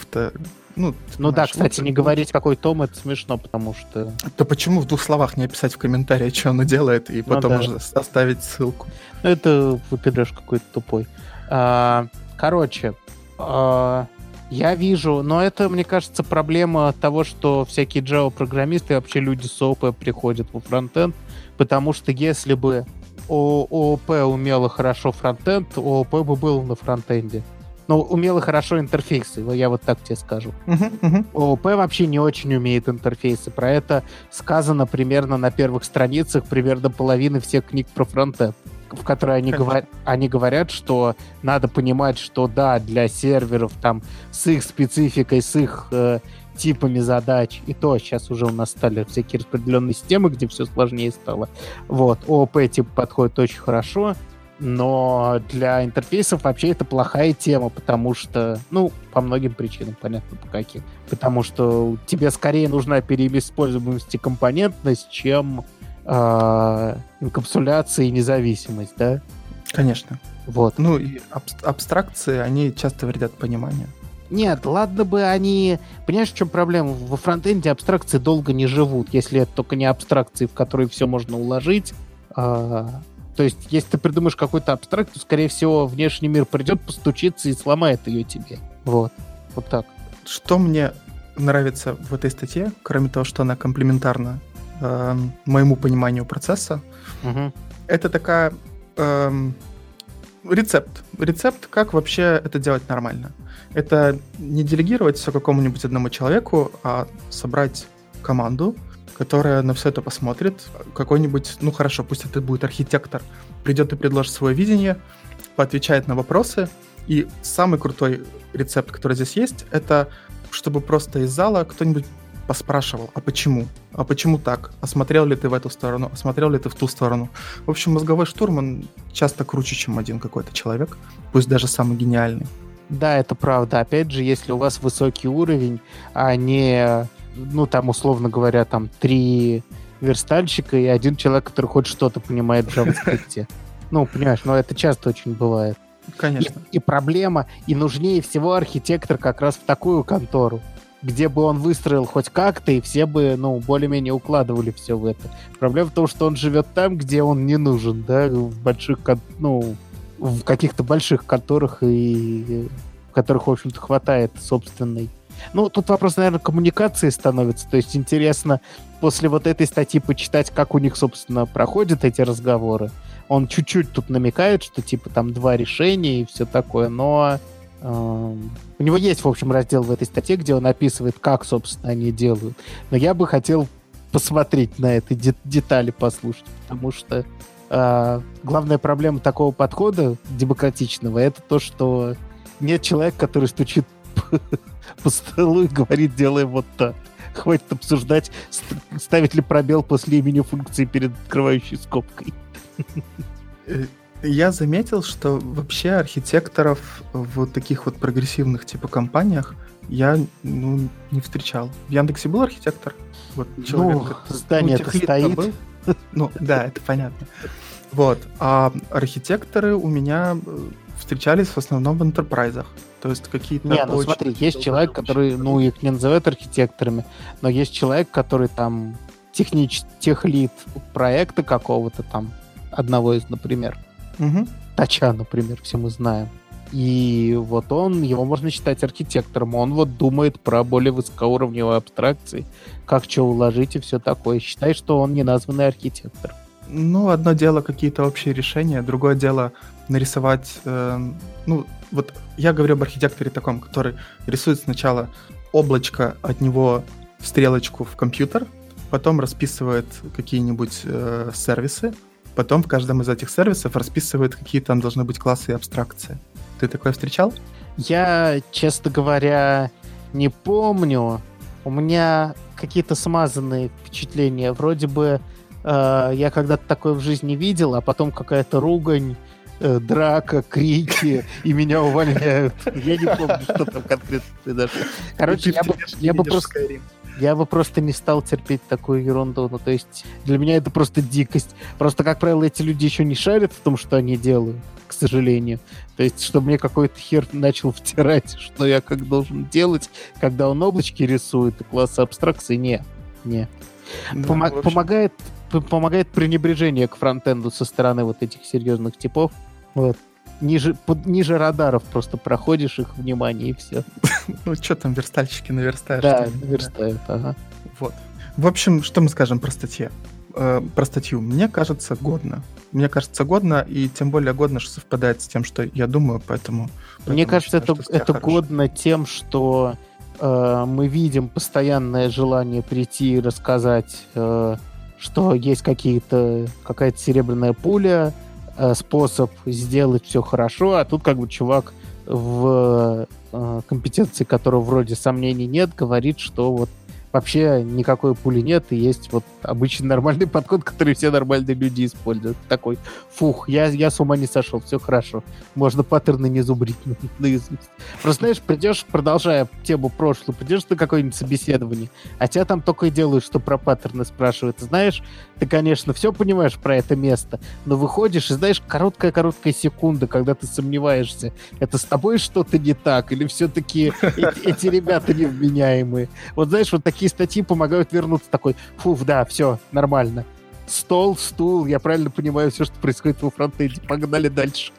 [SPEAKER 1] ну, ну да, кстати, не говорить, какой том, это смешно, потому что...
[SPEAKER 2] То почему в двух словах не описать в комментарии, что оно делает, и ну потом ну, да. уже оставить ссылку?
[SPEAKER 1] Ну, это выпидрешь какой-то тупой. А, короче, а, я вижу, но это, мне кажется, проблема того, что всякие Java-программисты и вообще люди с ООП приходят во фронтенд, потому что если бы ООП умело хорошо фронтенд, ООП бы был на фронтенде. Ну, умело хорошо интерфейсы, я вот так тебе скажу. Uh-huh, uh-huh. ООП вообще не очень умеет интерфейсы. Про это сказано примерно на первых страницах, примерно половины всех книг про фронтенд в которой они, говор... они говорят, что надо понимать, что да, для серверов там с их спецификой, с их э, типами задач, и то сейчас уже у нас стали всякие распределенные системы, где все сложнее стало. Вот, ООП типа подходит очень хорошо, но для интерфейсов вообще это плохая тема, потому что, ну, по многим причинам, понятно, по каким. Потому что тебе скорее нужна переиспользуемость и компонентность, чем инкапсуляция и независимость, да?
[SPEAKER 2] Конечно. Вот. Ну и аб- абстракции, они часто вредят пониманию.
[SPEAKER 1] Нет, ладно бы они... Понимаешь, в чем проблема? Во фронтенде абстракции долго не живут, если это только не абстракции, в которые все можно уложить. А, то есть, если ты придумаешь какой-то абстракт, то, скорее всего, внешний мир придет, постучится и сломает ее тебе. Вот. Вот так.
[SPEAKER 2] Что мне нравится в этой статье, кроме того, что она комплементарна э, моему пониманию процесса. Угу. Это такая э, рецепт. Рецепт, как вообще это делать нормально. Это не делегировать все какому-нибудь одному человеку, а собрать команду, которая на все это посмотрит. Какой-нибудь, ну хорошо, пусть это будет архитектор, придет и предложит свое видение, поотвечает на вопросы. И самый крутой рецепт, который здесь есть, это чтобы просто из зала кто-нибудь поспрашивал, а почему? А почему так? А смотрел ли ты в эту сторону? А смотрел ли ты в ту сторону? В общем, мозговой штурм, он часто круче, чем один какой-то человек, пусть даже самый гениальный.
[SPEAKER 1] Да, это правда. Опять же, если у вас высокий уровень, а не, ну, там, условно говоря, там, три верстальщика и один человек, который хоть что-то понимает в JavaScript. Ну, понимаешь, но это часто очень бывает.
[SPEAKER 2] Конечно.
[SPEAKER 1] И, и проблема, и нужнее всего архитектор как раз в такую контору где бы он выстроил хоть как-то, и все бы, ну, более-менее укладывали все в это. Проблема в том, что он живет там, где он не нужен, да, в больших, ну, в каких-то больших конторах, и в которых, в общем-то, хватает собственной. Ну, тут вопрос, наверное, коммуникации становится. То есть интересно после вот этой статьи почитать, как у них, собственно, проходят эти разговоры. Он чуть-чуть тут намекает, что типа там два решения и все такое, но у него есть, в общем, раздел в этой статье, где он описывает, как, собственно, они делают. Но я бы хотел посмотреть на это, де- детали послушать, потому что э, главная проблема такого подхода демократичного это то, что нет человека, который стучит по, по столу и говорит, делаем вот так. Хватит обсуждать, ставить ли пробел после имени функции перед открывающей скобкой.
[SPEAKER 2] Я заметил, что вообще архитекторов в таких вот прогрессивных типа компаниях я ну, не встречал. В Яндексе был архитектор?
[SPEAKER 1] Вот человек, ну, здание ну, стоит. Был.
[SPEAKER 2] Ну, да, это понятно. Вот. А архитекторы у меня э, встречались в основном в интерпрайзах. То есть какие-то...
[SPEAKER 1] Не, ну смотри, есть человек, который, ну, их не называют архитекторами, но есть человек, который там технич... техлит проекта какого-то там, одного из, например. Угу. Тача, например, все мы знаем. И вот он, его можно считать архитектором. Он вот думает про более высокоуровневые абстракции, как что уложить и все такое. Считай, что он не названный архитектор.
[SPEAKER 2] Ну, одно дело какие-то общие решения, другое дело нарисовать... Э, ну, вот я говорю об архитекторе таком, который рисует сначала облачко, от него стрелочку в компьютер, потом расписывает какие-нибудь э, сервисы, потом в каждом из этих сервисов расписывает, какие там должны быть классы и абстракции. Ты такое встречал?
[SPEAKER 1] Я, честно говоря, не помню. У меня какие-то смазанные впечатления. Вроде бы э, я когда-то такое в жизни видел, а потом какая-то ругань, э, драка, крики, и меня увольняют. Я не помню, что там конкретно произошло. Короче, я бы, я бы просто... Я бы просто не стал терпеть такую ерунду. Ну, то есть, для меня это просто дикость. Просто, как правило, эти люди еще не шарят в том, что они делают, к сожалению. То есть, чтобы мне какой-то хер начал втирать, что я как должен делать, когда он облачки рисует и классы абстракции, не. Не. Да, Помо- общем... помогает, помогает пренебрежение к фронтенду со стороны вот этих серьезных типов. Вот. Ниже, под, ниже радаров просто проходишь их внимание и все.
[SPEAKER 2] Ну, что там, верстальщики наверстаешь?
[SPEAKER 1] Да, наверстают, ага.
[SPEAKER 2] Вот. В общем, что мы скажем про статью? Э, про статью. Мне кажется, годно. Мне кажется, годно, и тем более годно, что совпадает с тем, что я думаю, поэтому...
[SPEAKER 1] Мне кажется, это, это годно тем, что э, мы видим постоянное желание прийти и рассказать, э, что есть какие-то какая-то серебряная пуля, способ сделать все хорошо, а тут как бы чувак в э, компетенции которого вроде сомнений нет, говорит, что вот вообще никакой пули нет, и есть вот обычный нормальный подход, который все нормальные люди используют. Такой, фух, я, я с ума не сошел, все хорошо. Можно паттерны не зубрить наизусть. Просто, знаешь, придешь, продолжая тему прошлую, придешь на какое-нибудь собеседование, а тебя там только и делают, что про паттерны спрашивают. Знаешь, ты, конечно, все понимаешь про это место, но выходишь и знаешь, короткая-короткая секунда, когда ты сомневаешься, это с тобой что-то не так, или все-таки эти ребята невменяемые. Вот знаешь, вот такие статьи помогают вернуться такой, фуф, да, все, нормально. Стол, стул, я правильно понимаю все, что происходит во фронтенде. Погнали дальше.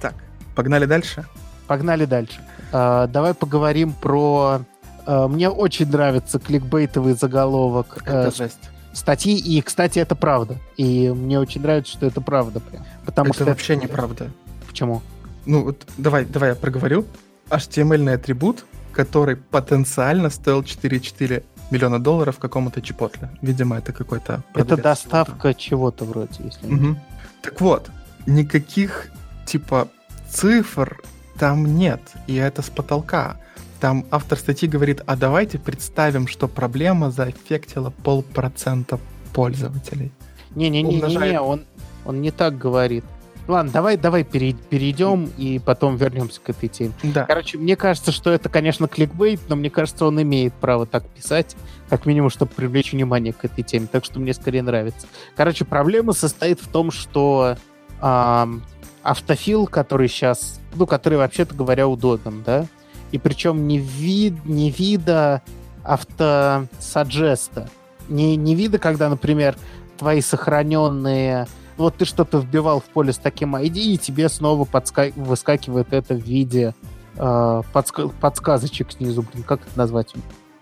[SPEAKER 2] Так, погнали дальше?
[SPEAKER 1] Погнали дальше. Uh, давай поговорим про... Uh, мне очень нравится кликбейтовый заголовок.
[SPEAKER 2] Это uh, жесть
[SPEAKER 1] статьи, и, кстати, это правда. И мне очень нравится, что это правда прям. Потому
[SPEAKER 2] это
[SPEAKER 1] что
[SPEAKER 2] вообще это... неправда.
[SPEAKER 1] Почему?
[SPEAKER 2] Ну, вот давай, давай я проговорю. HTML атрибут, который потенциально стоил 4,4 миллиона долларов какому-то чипотле. Видимо, это какой-то...
[SPEAKER 1] Это доставка чего-то вроде, если угу.
[SPEAKER 2] Так вот, никаких, типа, цифр там нет, и это с потолка. Там автор статьи говорит, а давайте представим, что проблема заэффектила полпроцента пользователей.
[SPEAKER 1] Не-не-не, Умножает... он, он не так говорит. Ладно, давай, давай перейдем и потом вернемся к этой теме.
[SPEAKER 2] Да.
[SPEAKER 1] Короче, мне кажется, что это, конечно, кликбейт, но мне кажется, он имеет право так писать, как минимум, чтобы привлечь внимание к этой теме. Так что мне скорее нравится. Короче, проблема состоит в том, что эм, автофил, который сейчас, ну, который, вообще-то говоря, удобен, да, и причем не, вид, не вида автосаджеста. Не, не вида, когда, например, твои сохраненные... Вот ты что-то вбивал в поле с таким ID, и тебе снова подска... выскакивает это в виде э, подска... подсказочек снизу. Блин, как это назвать?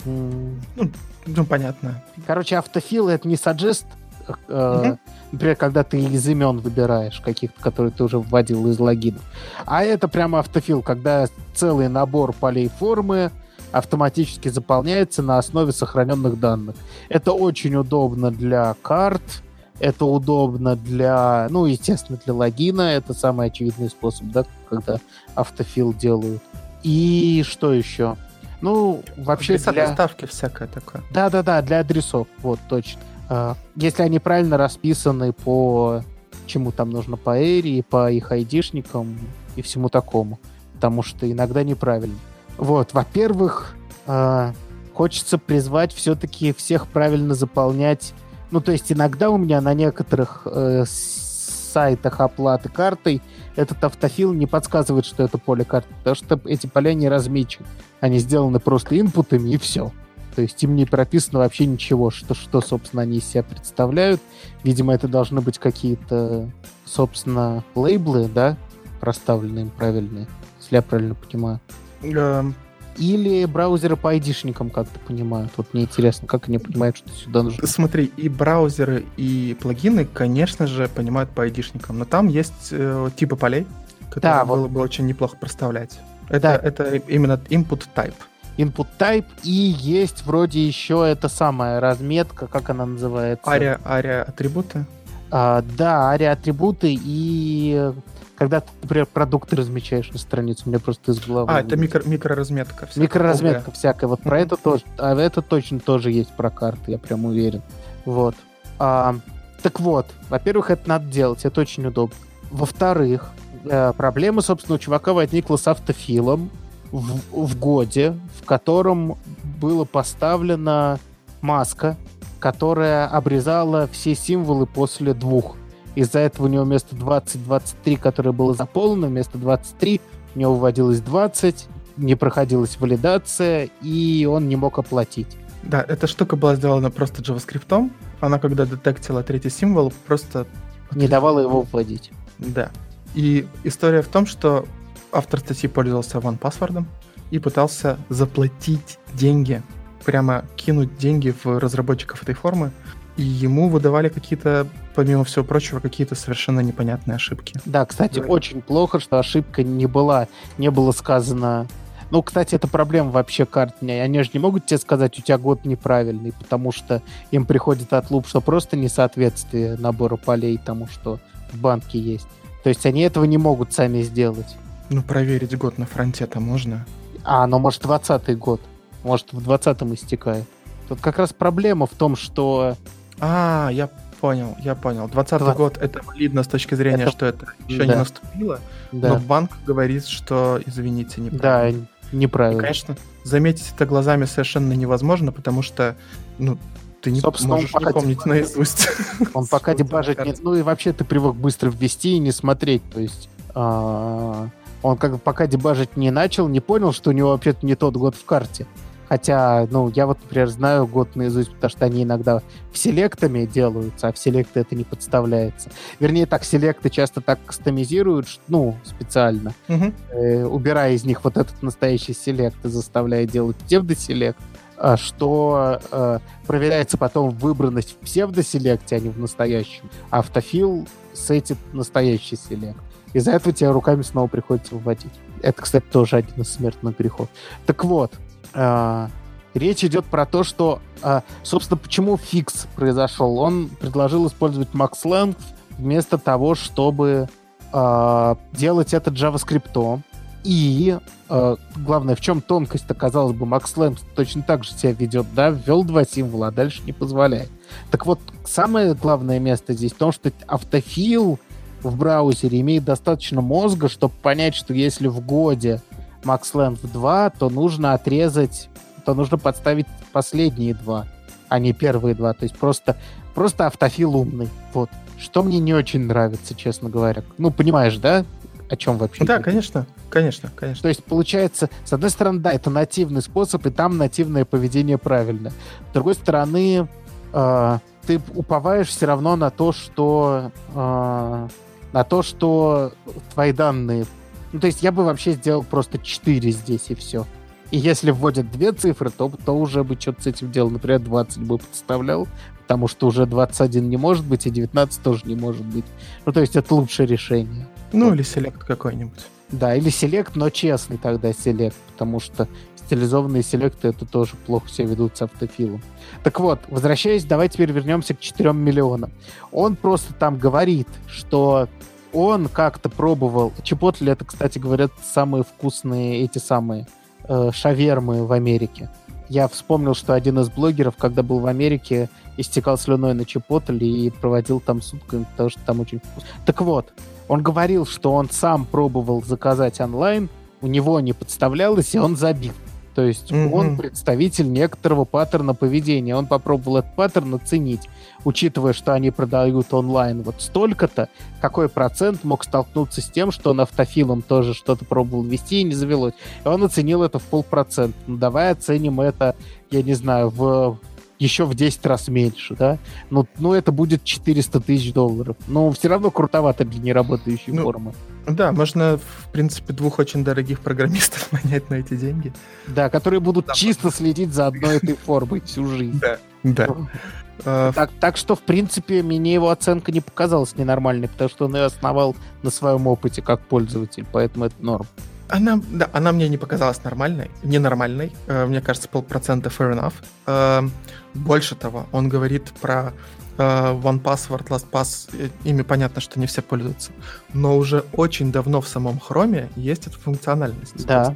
[SPEAKER 2] Ну, ну, понятно.
[SPEAKER 1] Короче, автофил — это не саджест Э, например, когда ты из имен выбираешь каких-то, которые ты уже вводил из логинов. А это прямо автофил, когда целый набор полей формы автоматически заполняется на основе сохраненных данных. Это очень удобно для карт, это удобно для, ну, естественно, для логина. Это самый очевидный способ, да, когда автофил делают. И что еще? Ну, вообще
[SPEAKER 2] Адреса для... доставки всякое такое.
[SPEAKER 1] Да-да-да, для адресов, вот, точно. А, если они правильно расписаны по чему там нужно по Эри, по их айдишникам и всему такому. Потому что иногда неправильно. Вот, во-первых, э, хочется призвать все-таки всех правильно заполнять. Ну, то есть иногда у меня на некоторых э, сайтах оплаты картой этот автофил не подсказывает, что это поле карты, потому что эти поля не размечены. Они сделаны просто инпутами, и все. То есть им не прописано вообще ничего, что, что, собственно, они из себя представляют. Видимо, это должны быть какие-то, собственно, лейблы, да, проставленные им правильные, если я правильно понимаю. Или браузеры по айдишникам как-то понимают. Вот мне интересно, как они понимают, что сюда нужно.
[SPEAKER 2] Смотри, и браузеры, и плагины, конечно же, понимают по айдишникам, но там есть э, типы полей, которые да, было вот... бы очень неплохо проставлять. Это, да. это именно input type.
[SPEAKER 1] Input type, и есть вроде еще эта самая разметка, как она называется?
[SPEAKER 2] Ария, ария атрибуты?
[SPEAKER 1] А, да, ария атрибуты и когда ты, например, продукты размечаешь на страницу, у меня просто из головы.
[SPEAKER 2] А, это микро, микроразметка.
[SPEAKER 1] Всякая. Микроразметка всякая. Вот про это тоже. А это точно тоже есть про карты, я прям уверен. Вот. А, так вот, во-первых, это надо делать, это очень удобно. Во-вторых, э, проблема, собственно, у чувака возникла с автофилом в, в годе, в котором была поставлена маска, которая обрезала все символы после двух. Из-за этого у него вместо 20-23, которое было заполнено, вместо 23 у него выводилось 20, не проходилась валидация, и он не мог оплатить.
[SPEAKER 2] Да, эта штука была сделана просто JavaScript. Она, когда детектила третий символ, просто...
[SPEAKER 1] Не давала его вводить.
[SPEAKER 2] Да. И история в том, что автор статьи пользовался OnePassword и пытался заплатить деньги, прямо кинуть деньги в разработчиков этой формы, и ему выдавали какие-то, помимо всего прочего, какие-то совершенно непонятные ошибки.
[SPEAKER 1] Да, кстати, да. очень плохо, что ошибка не была, не было сказано... Ну, кстати, это проблема вообще карт. Они же не могут тебе сказать, у тебя год неправильный, потому что им приходит отлуп, что просто несоответствие набора полей тому, что в банке есть. То есть они этого не могут сами сделать.
[SPEAKER 2] Ну, проверить год на фронте-то можно.
[SPEAKER 1] А, ну, может, 20-й год. Может, в 20-м истекает. Тут как раз проблема в том, что
[SPEAKER 2] а, я понял, я понял. 20 20... год это валидно с точки зрения, это... что это еще да. не наступило, да. но банк говорит, что, извините,
[SPEAKER 1] неправильно. Да, неправильно.
[SPEAKER 2] И, конечно, заметить это глазами совершенно невозможно, потому что, ну, ты не Собственно, можешь он не помнить дебажит. наизусть.
[SPEAKER 1] Он пока дебажить нет. Ну и вообще ты привык быстро ввести и не смотреть. То есть а, он как пока дебажить не начал, не понял, что у него вообще-то не тот год в карте. Хотя, ну, я вот, например, знаю год наизусть, потому что они иногда селектами делаются, а в селекты это не подставляется. Вернее, так, селекты часто так кастомизируют, ну, специально, угу. э, убирая из них вот этот настоящий селект и заставляя делать псевдоселект, а, что э, проверяется потом выбранность в псевдоселекте, а не в настоящем. Автофил сетит настоящий селект. Из-за этого тебе руками снова приходится вводить. Это, кстати, тоже один из смертных грехов. Так вот, э, речь идет про то, что, э, собственно, почему фикс произошел. Он предложил использовать MaxLang вместо того, чтобы э, делать это JavaScript. И э, главное, в чем тонкость-то, казалось бы, MaxLang точно так же себя ведет, да, ввел два символа, а дальше не позволяет. Так вот, самое главное место здесь в том, что автофил в браузере имеет достаточно мозга, чтобы понять, что если в годе MaxLand 2, то нужно отрезать, то нужно подставить последние два, а не первые два. То есть просто, просто автофил умный. Вот. Что мне не очень нравится, честно говоря. Ну, понимаешь, да? О чем вообще?
[SPEAKER 2] Да, конечно, конечно, конечно.
[SPEAKER 1] То есть, получается, с одной стороны, да, это нативный способ, и там нативное поведение правильно. С другой стороны, э, ты уповаешь все равно на то, что э, на то, что твои данные ну, то есть я бы вообще сделал просто 4 здесь и все. И если вводят две цифры, то, то уже бы что-то с этим делал. Например, 20 бы подставлял, потому что уже 21 не может быть, и 19 тоже не может быть. Ну, то есть это лучшее решение.
[SPEAKER 2] Ну, вот. или селект какой-нибудь.
[SPEAKER 1] Да, или селект, но честный тогда селект, потому что стилизованные селекты это тоже плохо себя ведут с автофилом. Так вот, возвращаясь, давай теперь вернемся к 4 миллионам. Он просто там говорит, что он как-то пробовал... Чепотли это, кстати, говорят, самые вкусные эти самые э, шавермы в Америке. Я вспомнил, что один из блогеров, когда был в Америке, истекал слюной на Чепотле и проводил там сутками, потому что там очень вкусно. Так вот, он говорил, что он сам пробовал заказать онлайн, у него не подставлялось, и он забил. То есть mm-hmm. он представитель некоторого паттерна поведения. Он попробовал этот паттерн оценить, учитывая, что они продают онлайн вот столько-то, какой процент мог столкнуться с тем, что он автофилом тоже что-то пробовал вести и не завелось. И он оценил это в полпроцента. Ну, давай оценим это, я не знаю, в еще в 10 раз меньше, да? Ну, ну это будет 400 тысяч долларов. Но все равно крутовато для неработающей ну, формы.
[SPEAKER 2] Да, можно, в принципе, двух очень дорогих программистов нанять на эти деньги.
[SPEAKER 1] Да, которые будут да, чисто следить за одной этой формой всю жизнь.
[SPEAKER 2] Да, да.
[SPEAKER 1] А, так, так что, в принципе, мне его оценка не показалась ненормальной, потому что он ее основал на своем опыте как пользователь, поэтому это норм.
[SPEAKER 2] Она, да, она мне не показалась нормальной, ненормальной. Э, мне кажется, полпроцента fair enough. Э, больше того, он говорит про э, OnePassword, LastPass. Ими понятно, что не все пользуются. Но уже очень давно в самом Chrome есть эта функциональность.
[SPEAKER 1] Да.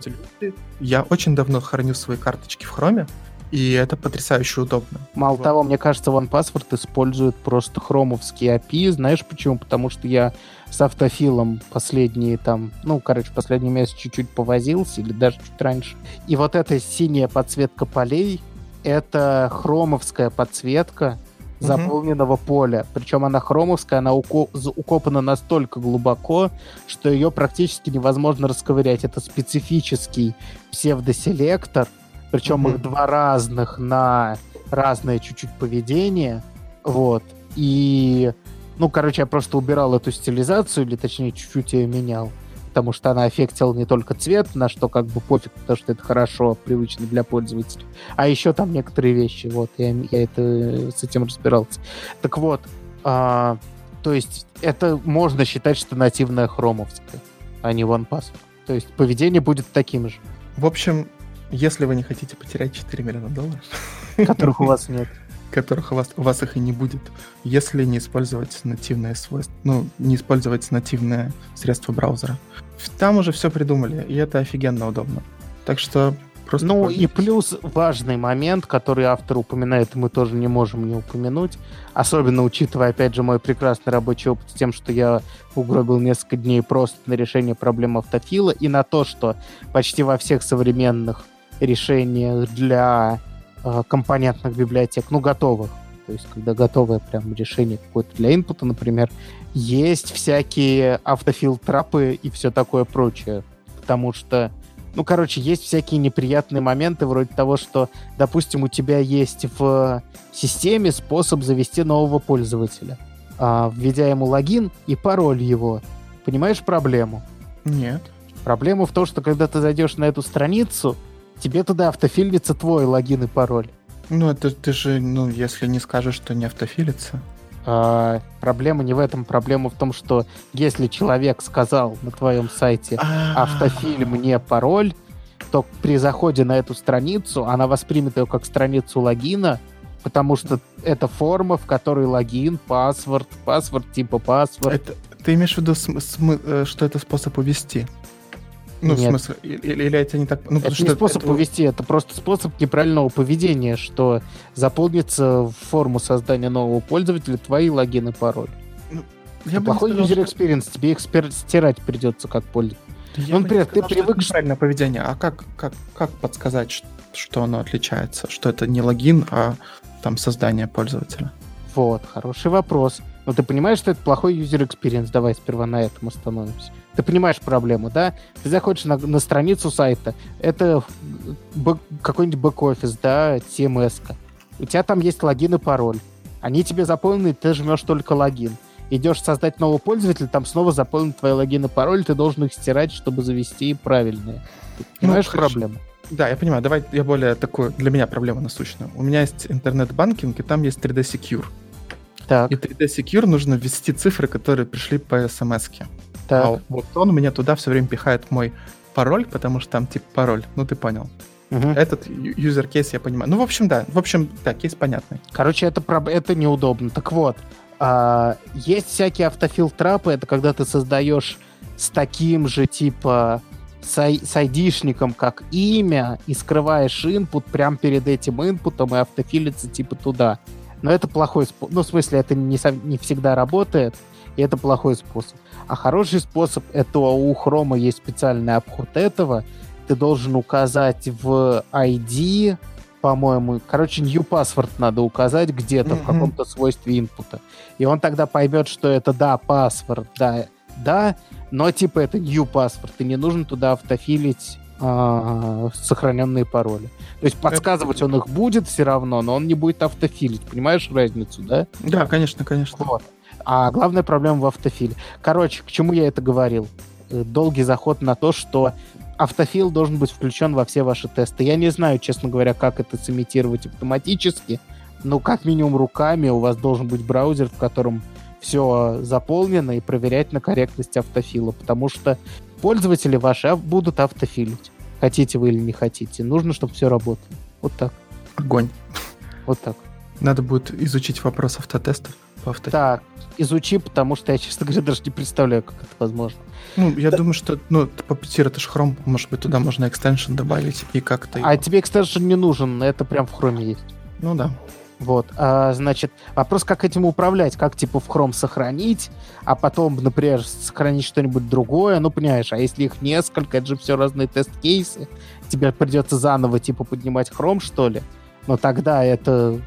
[SPEAKER 2] Я очень давно храню свои карточки в Chrome, и это потрясающе удобно.
[SPEAKER 1] Мало вот. того, мне кажется, OnePassword использует просто хромовские API. Знаешь почему? Потому что я с автофилом последние там, ну, короче, последний месяц чуть-чуть повозился, или даже чуть раньше. И вот эта синяя подсветка полей, это хромовская подсветка заполненного угу. поля. Причем она хромовская, она уко- укопана настолько глубоко, что ее практически невозможно расковырять. Это специфический псевдоселектор, причем mm-hmm. их два разных на разное чуть-чуть поведение. Вот. И, ну, короче, я просто убирал эту стилизацию, или точнее, чуть-чуть ее менял. Потому что она аффектила не только цвет, на что как бы пофиг, потому что это хорошо, привычно для пользователя. А еще там некоторые вещи, вот, я, я это с этим разбирался. Так вот, а, то есть это можно считать, что нативная хромовская, а не OnePass. То есть поведение будет таким же.
[SPEAKER 2] В общем, если вы не хотите потерять 4 миллиона долларов...
[SPEAKER 1] Которых у вас нет.
[SPEAKER 2] Которых у вас, у вас их и не будет. Если не использовать нативное свойство, ну, не использовать нативное средство браузера. Там уже все придумали, и это офигенно удобно. Так что
[SPEAKER 1] Просто ну и плюс важный момент, который автор упоминает, мы тоже не можем не упомянуть, особенно учитывая, опять же, мой прекрасный рабочий опыт с тем, что я угробил несколько дней просто на решение проблем автофила и на то, что почти во всех современных решениях для компонентных библиотек, ну, готовых, то есть когда готовое прям решение какое-то для инпута, например, есть всякие автофил-трапы и все такое прочее, потому что ну, короче, есть всякие неприятные моменты, вроде того, что, допустим, у тебя есть в системе способ завести нового пользователя, а, введя ему логин и пароль его. Понимаешь проблему?
[SPEAKER 2] Нет.
[SPEAKER 1] Проблема в том, что когда ты зайдешь на эту страницу, тебе туда автофильвится твой логин и пароль.
[SPEAKER 2] Ну, это ты же, ну, если не скажешь, что не автофилится.
[SPEAKER 1] А, проблема не в этом, проблема в том, что если человек сказал на твоем сайте а. автофиль мне пароль, то при заходе на эту страницу она воспримет ее как страницу логина, потому что это форма, в которой логин, паспорт, паспорт типа паспорт.
[SPEAKER 2] Это, ты имеешь в виду, э, что это способ увести? Ну, Нет. в смысле, или, или это не так? Ну,
[SPEAKER 1] это не способ это... повести, это просто способ неправильного поведения, что заполнится в форму создания нового пользователя твои логины и пароль. Ну, я плохой сказал, user experience, что... тебе их стирать придется как пользователь.
[SPEAKER 2] Да ну, например, сказал, ты привык... Неправильное поведение, а как, как, как подсказать, что оно отличается? Что это не логин, а там создание пользователя?
[SPEAKER 1] Вот, хороший вопрос. Но ты понимаешь, что это плохой user experience? Давай сперва на этом остановимся. Ты понимаешь проблему, да? Ты заходишь на, на страницу сайта, это какой-нибудь бэк-офис, да, CMS. -ка. У тебя там есть логин и пароль. Они тебе заполнены, ты жмешь только логин. Идешь создать нового пользователя, там снова заполнен твои логин и пароль, ты должен их стирать, чтобы завести правильные. Ты ну, понимаешь ну, проблему?
[SPEAKER 2] Да, я понимаю. Давай я более такую, для меня проблему насущную. У меня есть интернет-банкинг, и там есть 3D Secure. Так. И 3D Secure нужно ввести цифры, которые пришли по смс -ке. Так. А вот он мне туда все время пихает мой пароль, потому что там типа пароль. Ну, ты понял. Угу. Этот юзер кейс я понимаю. Ну, в общем, да. В общем, да, кейс понятный.
[SPEAKER 1] Короче, это, это неудобно. Так вот, а, есть всякие автофил-трапы. Это когда ты создаешь с таким же, типа, с, с айдишником, как имя, и скрываешь input прямо перед этим инпутом, и автофилится, типа, туда. Но это плохой способ. Ну, в смысле, это не, не всегда работает, и это плохой способ. А хороший способ — это у Хрома есть специальный обход этого — ты должен указать в ID, по-моему, короче, new password надо указать где-то mm-hmm. в каком-то свойстве инпута. И он тогда поймет, что это да, паспорт, да, да, но типа это new password, и не нужно туда автофилить сохраненные пароли. То есть подсказывать он их будет все равно, но он не будет автофилить. Понимаешь разницу, да?
[SPEAKER 2] Да, конечно, конечно. Вот.
[SPEAKER 1] А главная проблема в автофиле. Короче, к чему я это говорил? Э, долгий заход на то, что автофил должен быть включен во все ваши тесты. Я не знаю, честно говоря, как это сымитировать автоматически, но как минимум руками у вас должен быть браузер, в котором все заполнено, и проверять на корректность автофила, потому что пользователи ваши будут автофилить. Хотите вы или не хотите. Нужно, чтобы все работало. Вот так.
[SPEAKER 2] Огонь.
[SPEAKER 1] Вот так.
[SPEAKER 2] Надо будет изучить вопрос автотестов
[SPEAKER 1] по автотипу. Так, изучи, потому что я, честно говоря, даже не представляю, как это возможно.
[SPEAKER 2] Ну, я да. думаю, что, ну, Puppeteer это же Chrome, может быть, туда можно экстеншн добавить и как-то...
[SPEAKER 1] А его... тебе экстеншн не нужен, это прям в Chrome есть.
[SPEAKER 2] Ну да.
[SPEAKER 1] Вот, а, значит, вопрос, как этим управлять, как, типа, в Chrome сохранить, а потом, например, сохранить что-нибудь другое, ну, понимаешь, а если их несколько, это же все разные тест-кейсы, тебе придется заново, типа, поднимать Chrome, что ли? но тогда это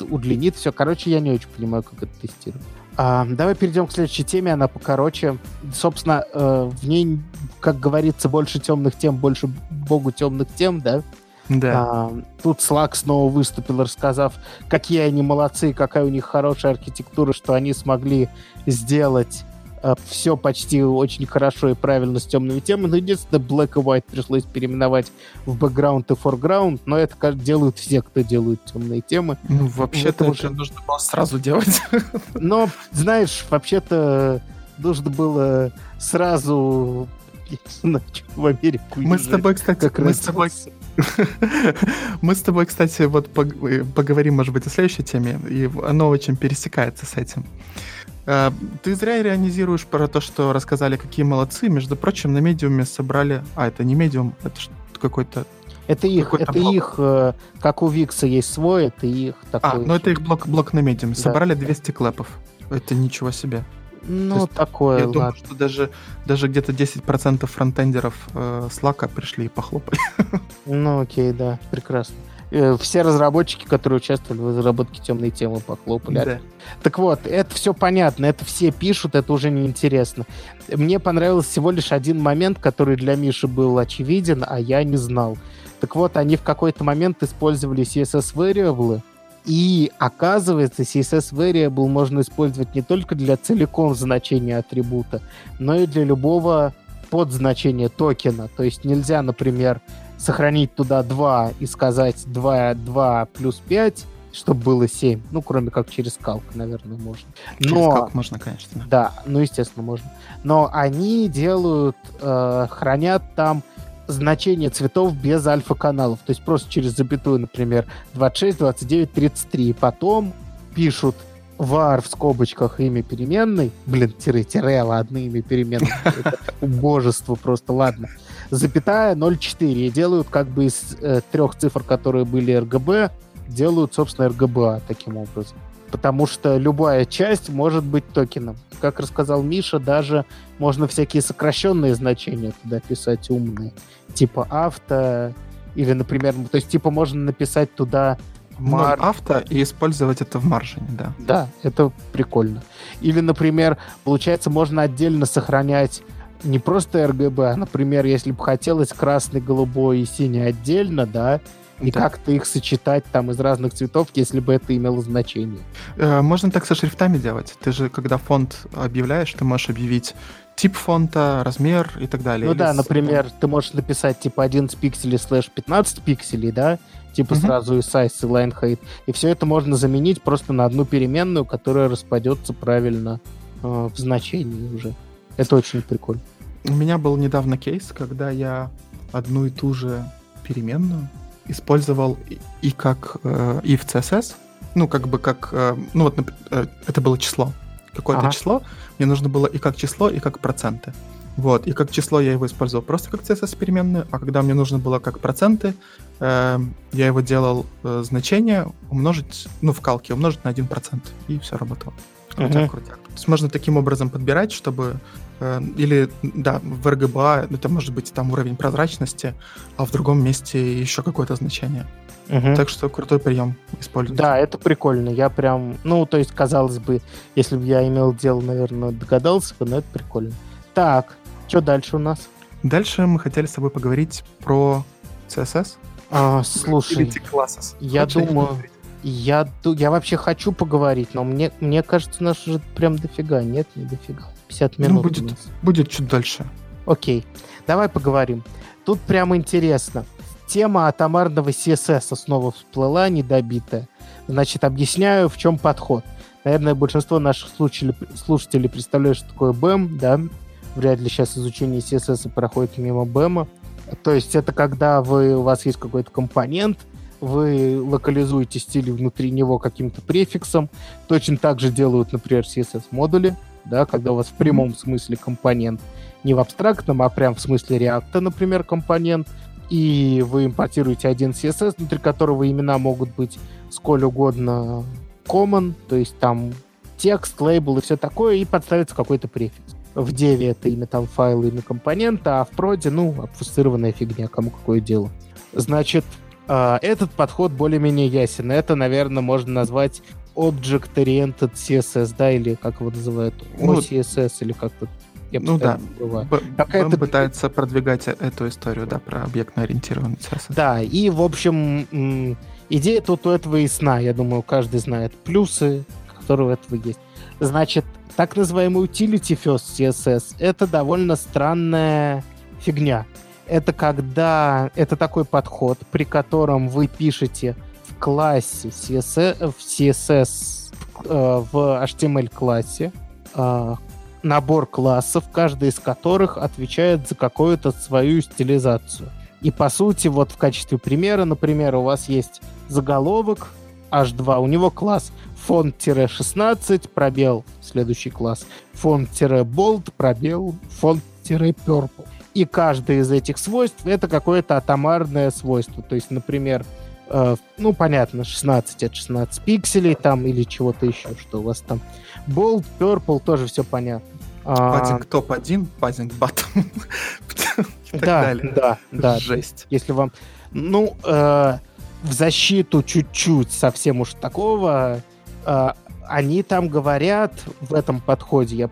[SPEAKER 1] удлинит все. Короче, я не очень понимаю, как это тестировать. А, давай перейдем к следующей теме, она покороче. Собственно, э, в ней, как говорится, больше темных тем, больше богу темных тем, да?
[SPEAKER 2] Да.
[SPEAKER 1] А, тут Slack снова выступил, рассказав, какие они молодцы, какая у них хорошая архитектура, что они смогли сделать Э, все почти очень хорошо и правильно с темными темами. Но единственное, Black и White пришлось переименовать в Background и Foreground, но это делают все, кто делают темные темы.
[SPEAKER 2] Ну, вообще-то уже нужно было сразу делать.
[SPEAKER 1] Но, знаешь, вообще-то нужно было сразу в Америку
[SPEAKER 2] Мы с тобой, кстати, как мы с тобой... Мы с тобой, кстати, вот поговорим, может быть, о следующей теме, и оно очень пересекается с этим. Э, ты зря иронизируешь про то, что рассказали, какие молодцы. Между прочим, на медиуме собрали... А, это не медиум, это какой-то...
[SPEAKER 1] Это их, это блок. их, э, как у Викса есть свой, это их
[SPEAKER 2] такой... А, ну это их блок, блок на медиуме. Да. Собрали 200 клэпов. Это ничего себе.
[SPEAKER 1] Ну, есть, такое,
[SPEAKER 2] Я ладно. думаю, что даже, даже где-то 10% фронтендеров э, Slack пришли и похлопали.
[SPEAKER 1] Ну, окей, да, прекрасно. Э, все разработчики, которые участвовали в разработке темной темы, похлопали. Да. Так вот, это все понятно, это все пишут, это уже неинтересно. Мне понравился всего лишь один момент, который для Миши был очевиден, а я не знал. Так вот, они в какой-то момент использовали CSS variable, и оказывается, CSS variable можно использовать не только для целиком значения атрибута, но и для любого подзначения токена. То есть нельзя, например, сохранить туда 2 и сказать 2, 2 плюс 5, чтобы было 7. Ну, кроме как через калк, наверное, можно.
[SPEAKER 2] Но, через калк можно, конечно.
[SPEAKER 1] Да, ну, естественно, можно. Но они делают, э, хранят там значение цветов без альфа-каналов. То есть просто через запятую, например, 26, 29, 33. И потом пишут var в скобочках имя переменной. Блин, тире-тире, ладно, имя переменной. убожество просто, ладно запятая 0,4. И делают как бы из э, трех цифр, которые были RGB, делают, собственно, RGBA таким образом. Потому что любая часть может быть токеном. Как рассказал Миша, даже можно всякие сокращенные значения туда писать умные. Типа авто, или, например, то есть, типа, можно написать туда
[SPEAKER 2] Мар... авто и использовать это в маржине, да.
[SPEAKER 1] Да, это прикольно. Или, например, получается, можно отдельно сохранять не просто RGB, а, например, если бы хотелось красный, голубой и синий отдельно, да, и да. как-то их сочетать там из разных цветов, если бы это имело значение.
[SPEAKER 2] Э, можно так со шрифтами делать. Ты же, когда фонд объявляешь, ты можешь объявить тип фонта, размер и так далее.
[SPEAKER 1] Ну Или да, с... например, ты можешь написать типа 11 пикселей слэш 15 пикселей, да, типа угу. сразу и size, и line height, и все это можно заменить просто на одну переменную, которая распадется правильно э, в значении уже. Это очень прикольно.
[SPEAKER 2] У меня был недавно кейс, когда я одну и ту же переменную использовал и, как э, и в CSS, ну как бы как, э, ну вот э, это было число, какое-то ага. число, мне нужно было и как число, и как проценты. Вот, и как число я его использовал просто как CSS переменную, а когда мне нужно было как проценты, э, я его делал э, значение умножить, ну, в калке умножить на 1%, и все работало. Крутяк, uh-huh. крутяк. То есть можно таким образом подбирать, чтобы... Э, или, да, в RGBA это может быть там уровень прозрачности, а в другом месте еще какое-то значение. Угу. Так что крутой прием использовать.
[SPEAKER 1] Да, это прикольно. Я прям, ну, то есть, казалось бы, если бы я имел дело, наверное, догадался бы, но это прикольно. Так, что дальше у нас?
[SPEAKER 2] Дальше мы хотели с тобой поговорить про CSS.
[SPEAKER 1] А, слушай, я Хочешь думаю, я, я вообще хочу поговорить, но мне, мне кажется, у нас уже прям дофига. Нет, не дофига. 50 ну, минут.
[SPEAKER 2] Ну, будет, будет чуть дальше.
[SPEAKER 1] Окей, давай поговорим. Тут прям интересно тема атомарного CSS снова всплыла, недобитая. Значит, объясняю, в чем подход. Наверное, большинство наших слушателей, слушателей представляют, что такое BEM, да? Вряд ли сейчас изучение CSS проходит мимо BEM. То есть это когда вы, у вас есть какой-то компонент, вы локализуете стиль внутри него каким-то префиксом. Точно так же делают, например, CSS-модули, да, когда у вас в прямом смысле компонент, не в абстрактном, а прям в смысле реакта, например, компонент — и вы импортируете один CSS, внутри которого имена могут быть сколь угодно common, то есть там текст, лейбл и все такое, и подставится какой-то префикс. В деве это имя там файла, имя компонента, а в проде, ну, обфусцированная фигня, кому какое дело. Значит, э, этот подход более-менее ясен. Это, наверное, можно назвать Object-Oriented CSS, да, или как его называют, OCSS, ну, или как-то
[SPEAKER 2] я ну да, Какая-то... пытается продвигать эту историю, да, про объектно-ориентированный CSS.
[SPEAKER 1] Да, и, в общем, идея тут у этого ясна. Я думаю, каждый знает плюсы, которые у этого есть. Значит, так называемый utility first CSS — это довольно странная фигня. Это когда... Это такой подход, при котором вы пишете классе CSS, в CSS э, в HTML-классе э, набор классов, каждый из которых отвечает за какую-то свою стилизацию. И по сути, вот в качестве примера, например, у вас есть заголовок H2, у него класс фонд-16, пробел, следующий класс, фонд-bold, пробел, фонд-purple. И каждое из этих свойств это какое-то атомарное свойство. То есть, например, э, ну, понятно, 16 это 16 пикселей там или чего-то еще, что у вас там. Bold, Purple, тоже все понятно.
[SPEAKER 2] Пазинг топ-1, пазинг батом.
[SPEAKER 1] Да, да, да.
[SPEAKER 2] Жесть.
[SPEAKER 1] Если вам... Ну, э, в защиту чуть-чуть совсем уж такого, э, они там говорят в этом подходе, я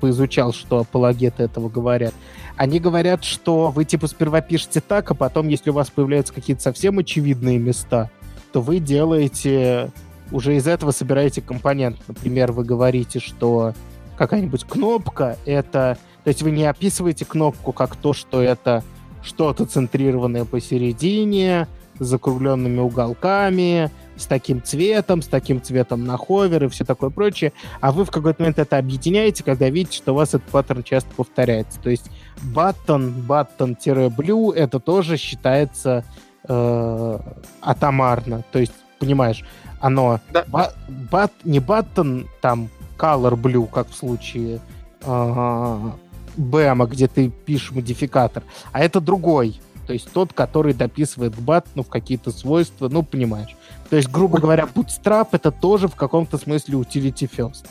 [SPEAKER 1] поизучал, что апологеты этого говорят, они говорят, что вы типа сперва пишете так, а потом, если у вас появляются какие-то совсем очевидные места, то вы делаете, уже из этого собираете компонент. Например, вы говорите, что какая-нибудь кнопка, это... То есть вы не описываете кнопку как то, что это что-то центрированное посередине, с закругленными уголками, с таким цветом, с таким цветом на ховер и все такое прочее, а вы в какой-то момент это объединяете, когда видите, что у вас этот паттерн часто повторяется. То есть button, button-blue это тоже считается э, атомарно. То есть, понимаешь, оно да. ба, бат, не button там color blue, как в случае э, BEM, где ты пишешь модификатор, а это другой. То есть тот, который дописывает к бат, ну, в какие-то свойства, ну, понимаешь. То есть, грубо говоря, Bootstrap — это тоже в каком-то смысле utility first.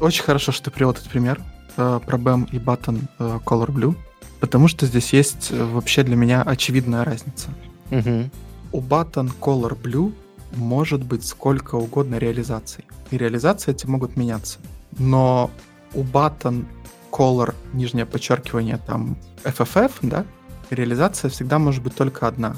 [SPEAKER 2] Очень хорошо, что ты привел этот пример э, про BEM и button э, Color Blue, потому что здесь есть э, вообще для меня очевидная разница. Угу. У button Color Blue может быть сколько угодно реализаций. И реализации эти могут меняться. Но у button color, нижнее подчеркивание, там, FFF, да, реализация всегда может быть только одна.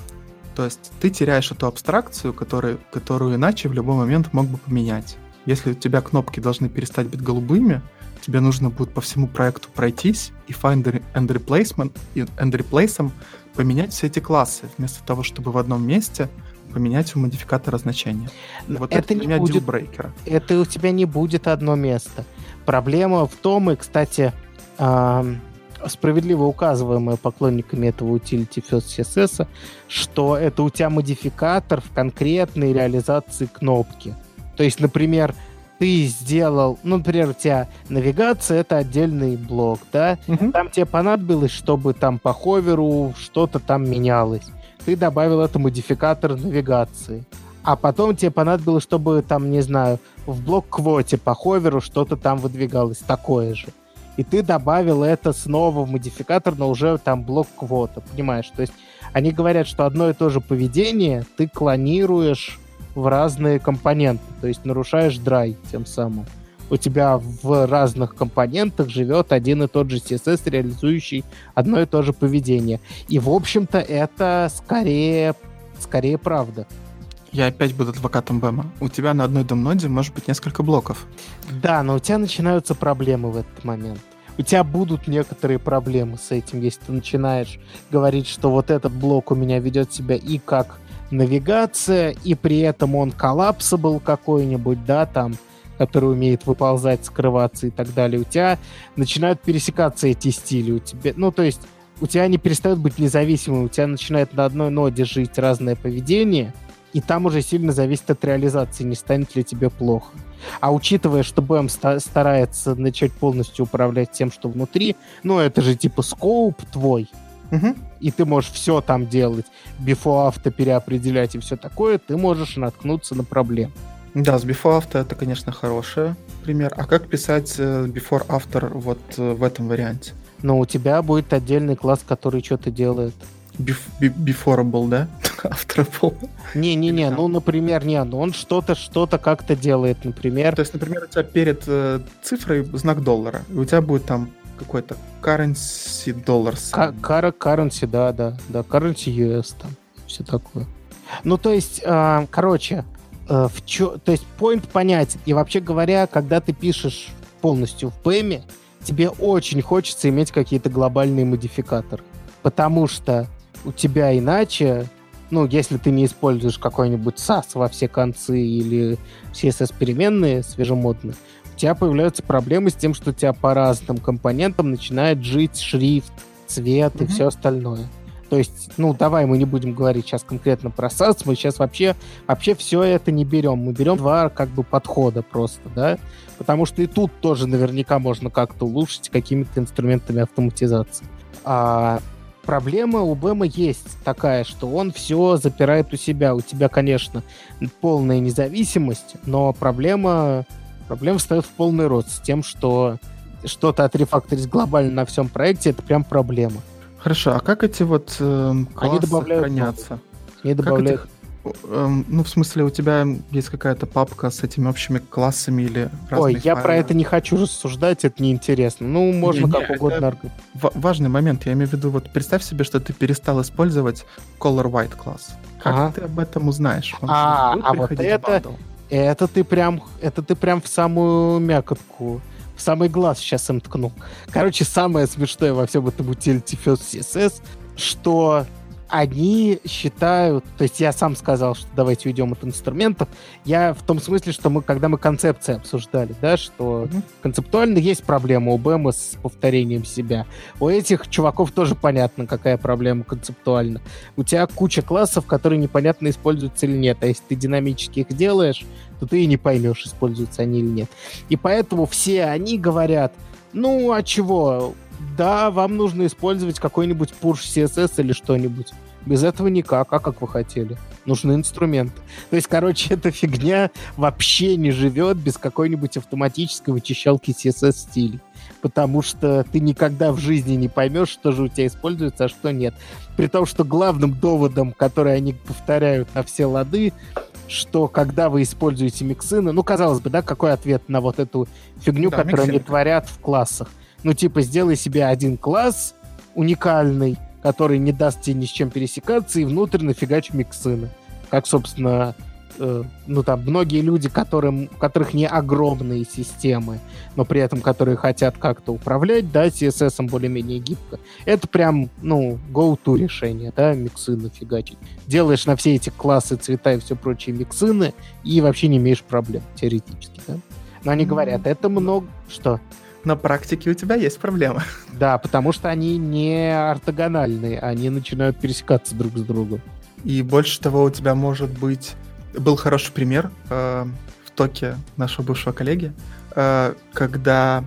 [SPEAKER 2] То есть ты теряешь эту абстракцию, которую, которую иначе в любой момент мог бы поменять. Если у тебя кнопки должны перестать быть голубыми, тебе нужно будет по всему проекту пройтись и find and replacement и and replace поменять все эти классы, вместо того, чтобы в одном месте поменять у модификатора значение.
[SPEAKER 1] Вот это, это не меня будет, брейкера. Это у тебя не будет одно место. Проблема в том, и, кстати, эм, справедливо указываемое поклонниками этого utility first CSS, что это у тебя модификатор в конкретной реализации кнопки. То есть, например, ты сделал, ну, например, у тебя навигация это отдельный блок, да? Угу. Там тебе понадобилось, чтобы там по ховеру что-то там менялось. Ты добавил это модификатор навигации. А потом тебе понадобилось, чтобы там, не знаю, в блок квоте по ховеру что-то там выдвигалось такое же и ты добавил это снова в модификатор, но уже там блок квота, понимаешь? То есть они говорят, что одно и то же поведение ты клонируешь в разные компоненты, то есть нарушаешь драй тем самым. У тебя в разных компонентах живет один и тот же CSS, реализующий одно и то же поведение. И, в общем-то, это скорее, скорее правда.
[SPEAKER 2] Я опять буду адвокатом Бэма. У тебя на одной домноде может быть несколько блоков.
[SPEAKER 1] Да, но у тебя начинаются проблемы в этот момент. У тебя будут некоторые проблемы с этим, если ты начинаешь говорить, что вот этот блок у меня ведет себя и как навигация, и при этом он коллапсабл какой-нибудь, да, там, который умеет выползать, скрываться и так далее. У тебя начинают пересекаться эти стили. У тебя, ну, то есть у тебя не перестают быть независимыми, у тебя начинает на одной ноде жить разное поведение — и там уже сильно зависит от реализации, не станет ли тебе плохо. А учитывая, что BM старается начать полностью управлять тем, что внутри, ну, это же типа скоуп твой, угу. и ты можешь все там делать, before авто переопределять и все такое, ты можешь наткнуться на проблемы.
[SPEAKER 2] Да, с before after это, конечно, хороший пример. А как писать э, before after вот э, в этом варианте?
[SPEAKER 1] Ну, у тебя будет отдельный класс, который что-то делает.
[SPEAKER 2] Beforeable, да? Afterable.
[SPEAKER 1] Не-не-не, ну, например, не, ну он что-то, что-то как-то делает, например.
[SPEAKER 2] То есть, например, у тебя перед э, цифрой знак доллара, и у тебя будет там какой-то currency доллар.
[SPEAKER 1] Currency, да, да, да, currency US там, все такое. Ну, то есть, э, короче, э, в чё, то есть, point понятен. И вообще говоря, когда ты пишешь полностью в PM, тебе очень хочется иметь какие-то глобальные модификаторы. Потому что у тебя иначе, ну, если ты не используешь какой-нибудь SAS во все концы или CSS-переменные свежемодные, у тебя появляются проблемы с тем, что у тебя по разным компонентам начинает жить шрифт, цвет mm-hmm. и все остальное. То есть, ну, давай мы не будем говорить сейчас конкретно про SAS, мы сейчас вообще, вообще все это не берем. Мы берем два как бы подхода просто, да, потому что и тут тоже наверняка можно как-то улучшить какими-то инструментами автоматизации. А проблема у Бэма есть такая, что он все запирает у себя. У тебя, конечно, полная независимость, но проблема, проблема встает в полный рост с тем, что что-то отрефакторить глобально на всем проекте, это прям проблема.
[SPEAKER 2] Хорошо, а как эти вот э, классы Они добавляют хранятся?
[SPEAKER 1] Они добавляют... Как
[SPEAKER 2] Эм, ну, в смысле, у тебя есть какая-то папка с этими общими классами или
[SPEAKER 1] Ой, я файлы? про это не хочу рассуждать, это неинтересно. Ну, можно не, как не, угодно.
[SPEAKER 2] важный момент, я имею в виду, вот представь себе, что ты перестал использовать Color White класс. Как ага. ты об этом узнаешь?
[SPEAKER 1] Он а, а вот это, это ты прям, это ты прям в самую мякотку в самый глаз сейчас им ткнул. Короче, самое смешное во всем этом First CSS, что они считают, то есть я сам сказал, что давайте уйдем от инструментов, я в том смысле, что мы, когда мы концепции обсуждали, да, что mm-hmm. концептуально есть проблема у БМ с повторением себя. У этих чуваков тоже понятно, какая проблема концептуально. У тебя куча классов, которые непонятно используются или нет, а если ты динамически их делаешь, то ты и не поймешь, используются они или нет. И поэтому все они говорят, ну, а чего? Да, вам нужно использовать какой-нибудь push CSS или что-нибудь. Без этого никак. А как вы хотели? Нужны инструменты. То есть, короче, эта фигня вообще не живет без какой-нибудь автоматической вычищалки CSS-стилей. Потому что ты никогда в жизни не поймешь, что же у тебя используется, а что нет. При том, что главным доводом, который они повторяют на все лады, что когда вы используете миксины, ну, казалось бы, да, какой ответ на вот эту фигню, да, которую миксины. они творят в классах? Ну, типа, сделай себе один класс уникальный, который не даст тебе ни с чем пересекаться, и внутрь нафигач миксины. Как, собственно, э, ну там многие люди, которым, у которых не огромные системы, но при этом которые хотят как-то управлять, да, CSS более-менее гибко, это прям, ну, go-to решение, да, миксины фигачить. Делаешь на все эти классы, цвета и все прочие миксины, и вообще не имеешь проблем, теоретически, да. Но они говорят, это много... Что?
[SPEAKER 2] На практике у тебя есть проблемы.
[SPEAKER 1] Да, потому что они не ортогональные, они начинают пересекаться друг с другом.
[SPEAKER 2] И больше того, у тебя может быть... Был хороший пример э, в токе нашего бывшего коллеги, э, когда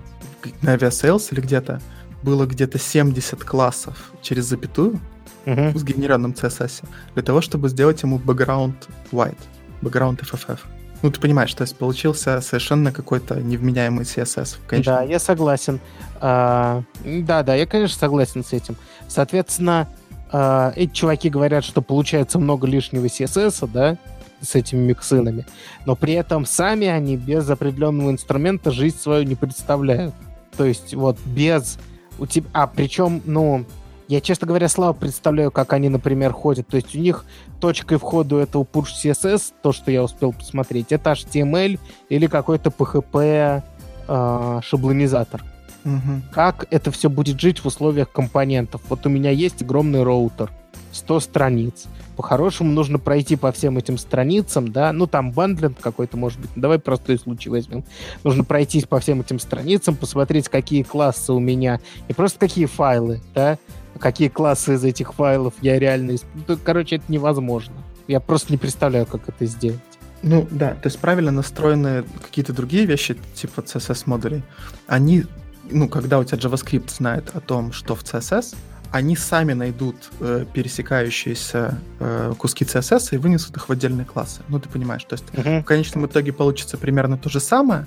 [SPEAKER 2] на Aviasales или где-то было где-то 70 классов через запятую uh-huh. с генерированным CSS для того, чтобы сделать ему background white, background FFF. Ну, ты понимаешь, то есть получился совершенно какой-то невменяемый CSS.
[SPEAKER 1] Конечно. Да, я согласен. А, да, да, я, конечно, согласен с этим. Соответственно, а, эти чуваки говорят, что получается много лишнего CSS, да, с этими миксинами, но при этом сами они без определенного инструмента жизнь свою не представляют. То есть вот без... У тебя... А, причем, ну, я, честно говоря, слабо представляю, как они, например, ходят. То есть у них точкой входа этого push CSS, то, что я успел посмотреть, это HTML или какой-то PHP э, шаблонизатор. Угу. Как это все будет жить в условиях компонентов? Вот у меня есть огромный роутер, 100 страниц. По-хорошему нужно пройти по всем этим страницам, да, ну там bundling какой-то может быть, давай простой случай возьмем. Нужно пройтись по всем этим страницам, посмотреть, какие классы у меня, и просто какие файлы, да, какие классы из этих файлов я реально... Ну, короче, это невозможно. Я просто не представляю, как это сделать.
[SPEAKER 2] Ну да, то есть правильно настроенные какие-то другие вещи, типа CSS-модулей, они, ну, когда у тебя JavaScript знает о том, что в CSS, они сами найдут э, пересекающиеся э, куски CSS и вынесут их в отдельные классы. Ну, ты понимаешь, то есть uh-huh. в конечном итоге получится примерно то же самое,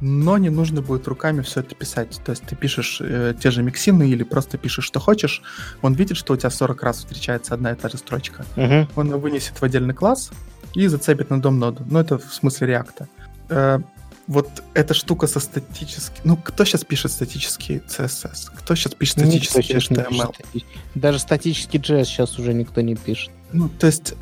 [SPEAKER 2] но не нужно будет руками все это писать. То есть ты пишешь э, те же миксины или просто пишешь, что хочешь, он видит, что у тебя 40 раз встречается одна и та же строчка. Uh-huh. Он ее вынесет в отдельный класс и зацепит на дом ноду. Ну, это в смысле реакта. Э, вот эта штука со статическим... Ну, кто сейчас пишет статический CSS? Кто сейчас пишет статический HTML? Пишет.
[SPEAKER 1] Даже статический JS сейчас уже никто не пишет.
[SPEAKER 2] Ну, то есть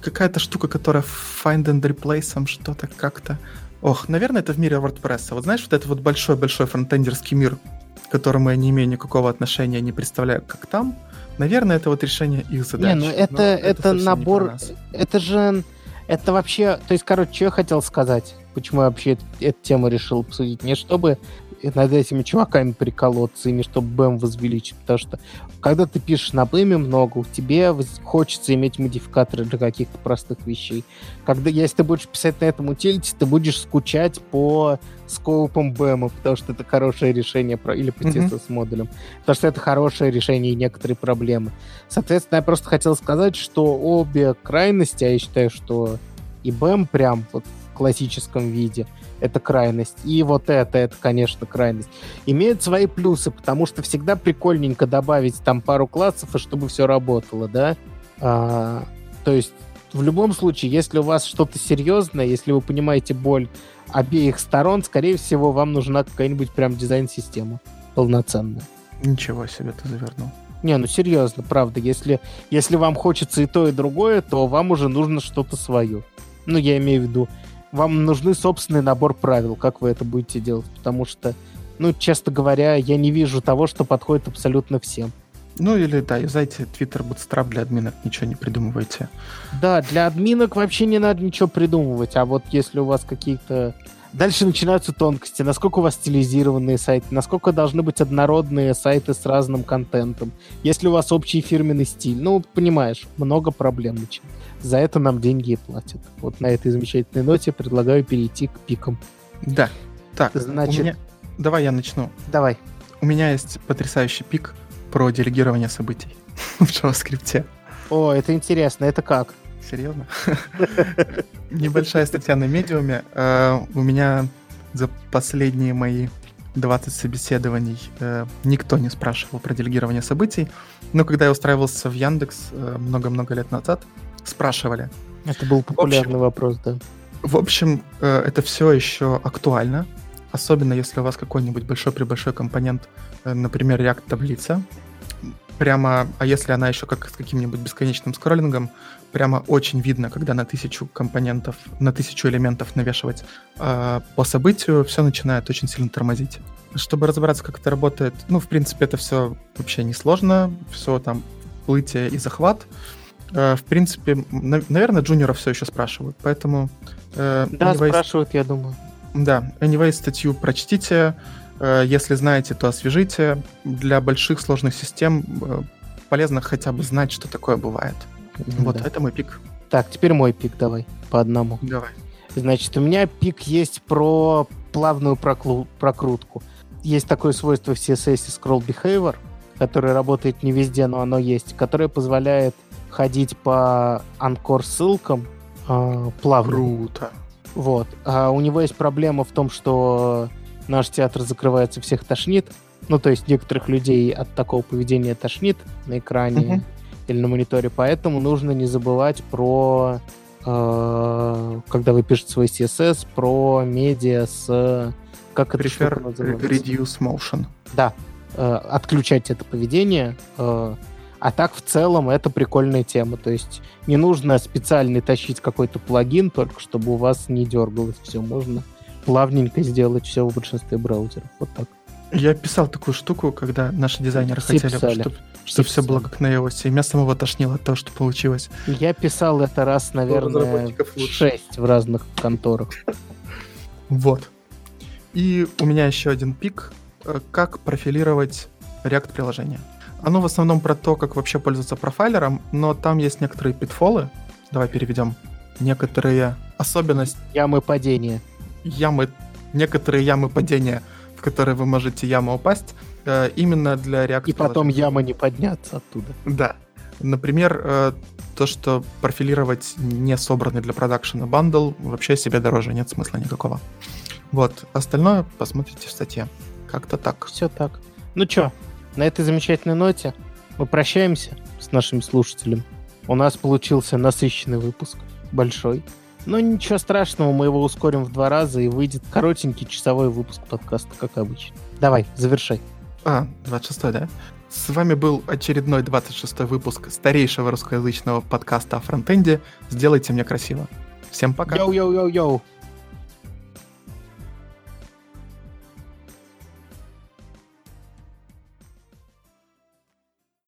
[SPEAKER 2] какая-то штука, которая find and replace что-то как-то... Ох, наверное, это в мире WordPress. Вот знаешь, вот это вот большой-большой фронтендерский мир, к которому я не имею никакого отношения, не представляю, как там, наверное, это вот решение их задач.
[SPEAKER 1] Не, ну это, это, это набор... Это же... Это вообще... То есть, короче, что я хотел сказать? Почему я вообще эту, эту тему решил обсудить? Не чтобы над этими чуваками приколоться, ими чтобы БЭМ возвеличить, потому что когда ты пишешь на БЭМе много, тебе хочется иметь модификаторы для каких-то простых вещей. Когда, если ты будешь писать на этом утилити, ты будешь скучать по скопам БЭМа, потому что это хорошее решение, про, или по CSS-модулям, потому что это хорошее решение и некоторые проблемы. Соответственно, я просто хотел сказать, что обе крайности, а я считаю, что и БЭМ прям вот в классическом виде — это крайность. И вот это, это, конечно, крайность. Имеют свои плюсы, потому что всегда прикольненько добавить там пару классов, и чтобы все работало, да? А, то есть в любом случае, если у вас что-то серьезное, если вы понимаете боль обеих сторон, скорее всего, вам нужна какая-нибудь прям дизайн-система полноценная.
[SPEAKER 2] Ничего себе ты завернул.
[SPEAKER 1] Не, ну серьезно, правда. Если, если вам хочется и то, и другое, то вам уже нужно что-то свое. Ну, я имею в виду, вам нужны собственный набор правил, как вы это будете делать, потому что, ну, честно говоря, я не вижу того, что подходит абсолютно всем.
[SPEAKER 2] Ну или, да, юзайте Twitter Bootstrap для админок, ничего не придумывайте.
[SPEAKER 1] Да, для админок вообще не надо ничего придумывать, а вот если у вас какие-то... Дальше начинаются тонкости. Насколько у вас стилизированные сайты, насколько должны быть однородные сайты с разным контентом. Если у вас общий фирменный стиль. Ну, понимаешь, много проблем начинается за это нам деньги и платят. Вот на этой замечательной ноте предлагаю перейти к пикам.
[SPEAKER 2] Да. Так, Значит... меня... давай я начну.
[SPEAKER 1] Давай.
[SPEAKER 2] У меня есть потрясающий пик про делегирование событий в JavaScript.
[SPEAKER 1] О, это интересно. Это как?
[SPEAKER 2] Серьезно? Небольшая статья на медиуме. Э, у меня за последние мои 20 собеседований э, никто не спрашивал про делегирование событий. Но когда я устраивался в Яндекс э, много-много лет назад, спрашивали.
[SPEAKER 1] Это был популярный общем, вопрос, да.
[SPEAKER 2] В общем, это все еще актуально, особенно если у вас какой-нибудь большой-пребольшой компонент, например, React таблица. прямо, а если она еще как с каким-нибудь бесконечным скроллингом, прямо очень видно, когда на тысячу компонентов, на тысячу элементов навешивать э, по событию, все начинает очень сильно тормозить. Чтобы разобраться, как это работает, ну, в принципе, это все вообще несложно, все там плытие и захват. Э, в принципе, на, наверное, джуниоров все еще спрашивают, поэтому...
[SPEAKER 1] Э, да, anyway, спрашивают, я думаю.
[SPEAKER 2] Да, anyway, статью прочтите, э, если знаете, то освежите. Для больших сложных систем э, полезно хотя бы знать, что такое бывает. Вот, да. это мой пик.
[SPEAKER 1] Так, теперь мой пик давай, по одному.
[SPEAKER 2] Давай.
[SPEAKER 1] Значит, у меня пик есть про плавную проклу- прокрутку. Есть такое свойство в CSS Scroll Behavior, которое работает не везде, но оно есть, которое позволяет ходить по анкор ссылкам э, плавно.
[SPEAKER 2] Круто.
[SPEAKER 1] Вот. А у него есть проблема в том, что наш театр закрывается, всех тошнит. Ну, то есть некоторых людей от такого поведения тошнит на экране. Или на мониторе, поэтому нужно не забывать про, э, когда вы пишете свой CSS, про медиа с...
[SPEAKER 2] Как это Prefer называется? Reduce motion.
[SPEAKER 1] Да, э, отключать это поведение. Э, а так в целом это прикольная тема. То есть не нужно специально тащить какой-то плагин, только чтобы у вас не дергалось все. Можно плавненько сделать все в большинстве браузеров. Вот так.
[SPEAKER 2] Я писал такую штуку, когда наши дизайнеры все хотели, писали. чтобы, чтобы все было как на iOS, и меня самого тошнило от того, что получилось.
[SPEAKER 1] Я писал это раз, наверное, шесть в разных конторах.
[SPEAKER 2] Вот. И у меня еще один пик. Э, как профилировать React-приложение. Оно в основном про то, как вообще пользоваться профайлером, но там есть некоторые питфолы. Давай переведем. Некоторые особенности...
[SPEAKER 1] Ямы падения.
[SPEAKER 2] Ямы... Некоторые ямы падения — в который вы можете яма упасть, э, именно для React.
[SPEAKER 1] И потом яма не подняться оттуда.
[SPEAKER 2] Да. Например, э, то, что профилировать не собранный для продакшена бандл, вообще себе дороже, нет смысла никакого. Вот, остальное посмотрите в статье. Как-то так.
[SPEAKER 1] Все так. Ну чё, на этой замечательной ноте мы прощаемся с нашими слушателями. У нас получился насыщенный выпуск, большой. Но ничего страшного, мы его ускорим в два раза и выйдет коротенький часовой выпуск подкаста, как обычно. Давай, завершай.
[SPEAKER 2] А, 26 да? С вами был очередной 26 выпуск старейшего русскоязычного подкаста о фронтенде. Сделайте мне красиво. Всем пока.
[SPEAKER 1] Йоу-йоу-йоу-йоу.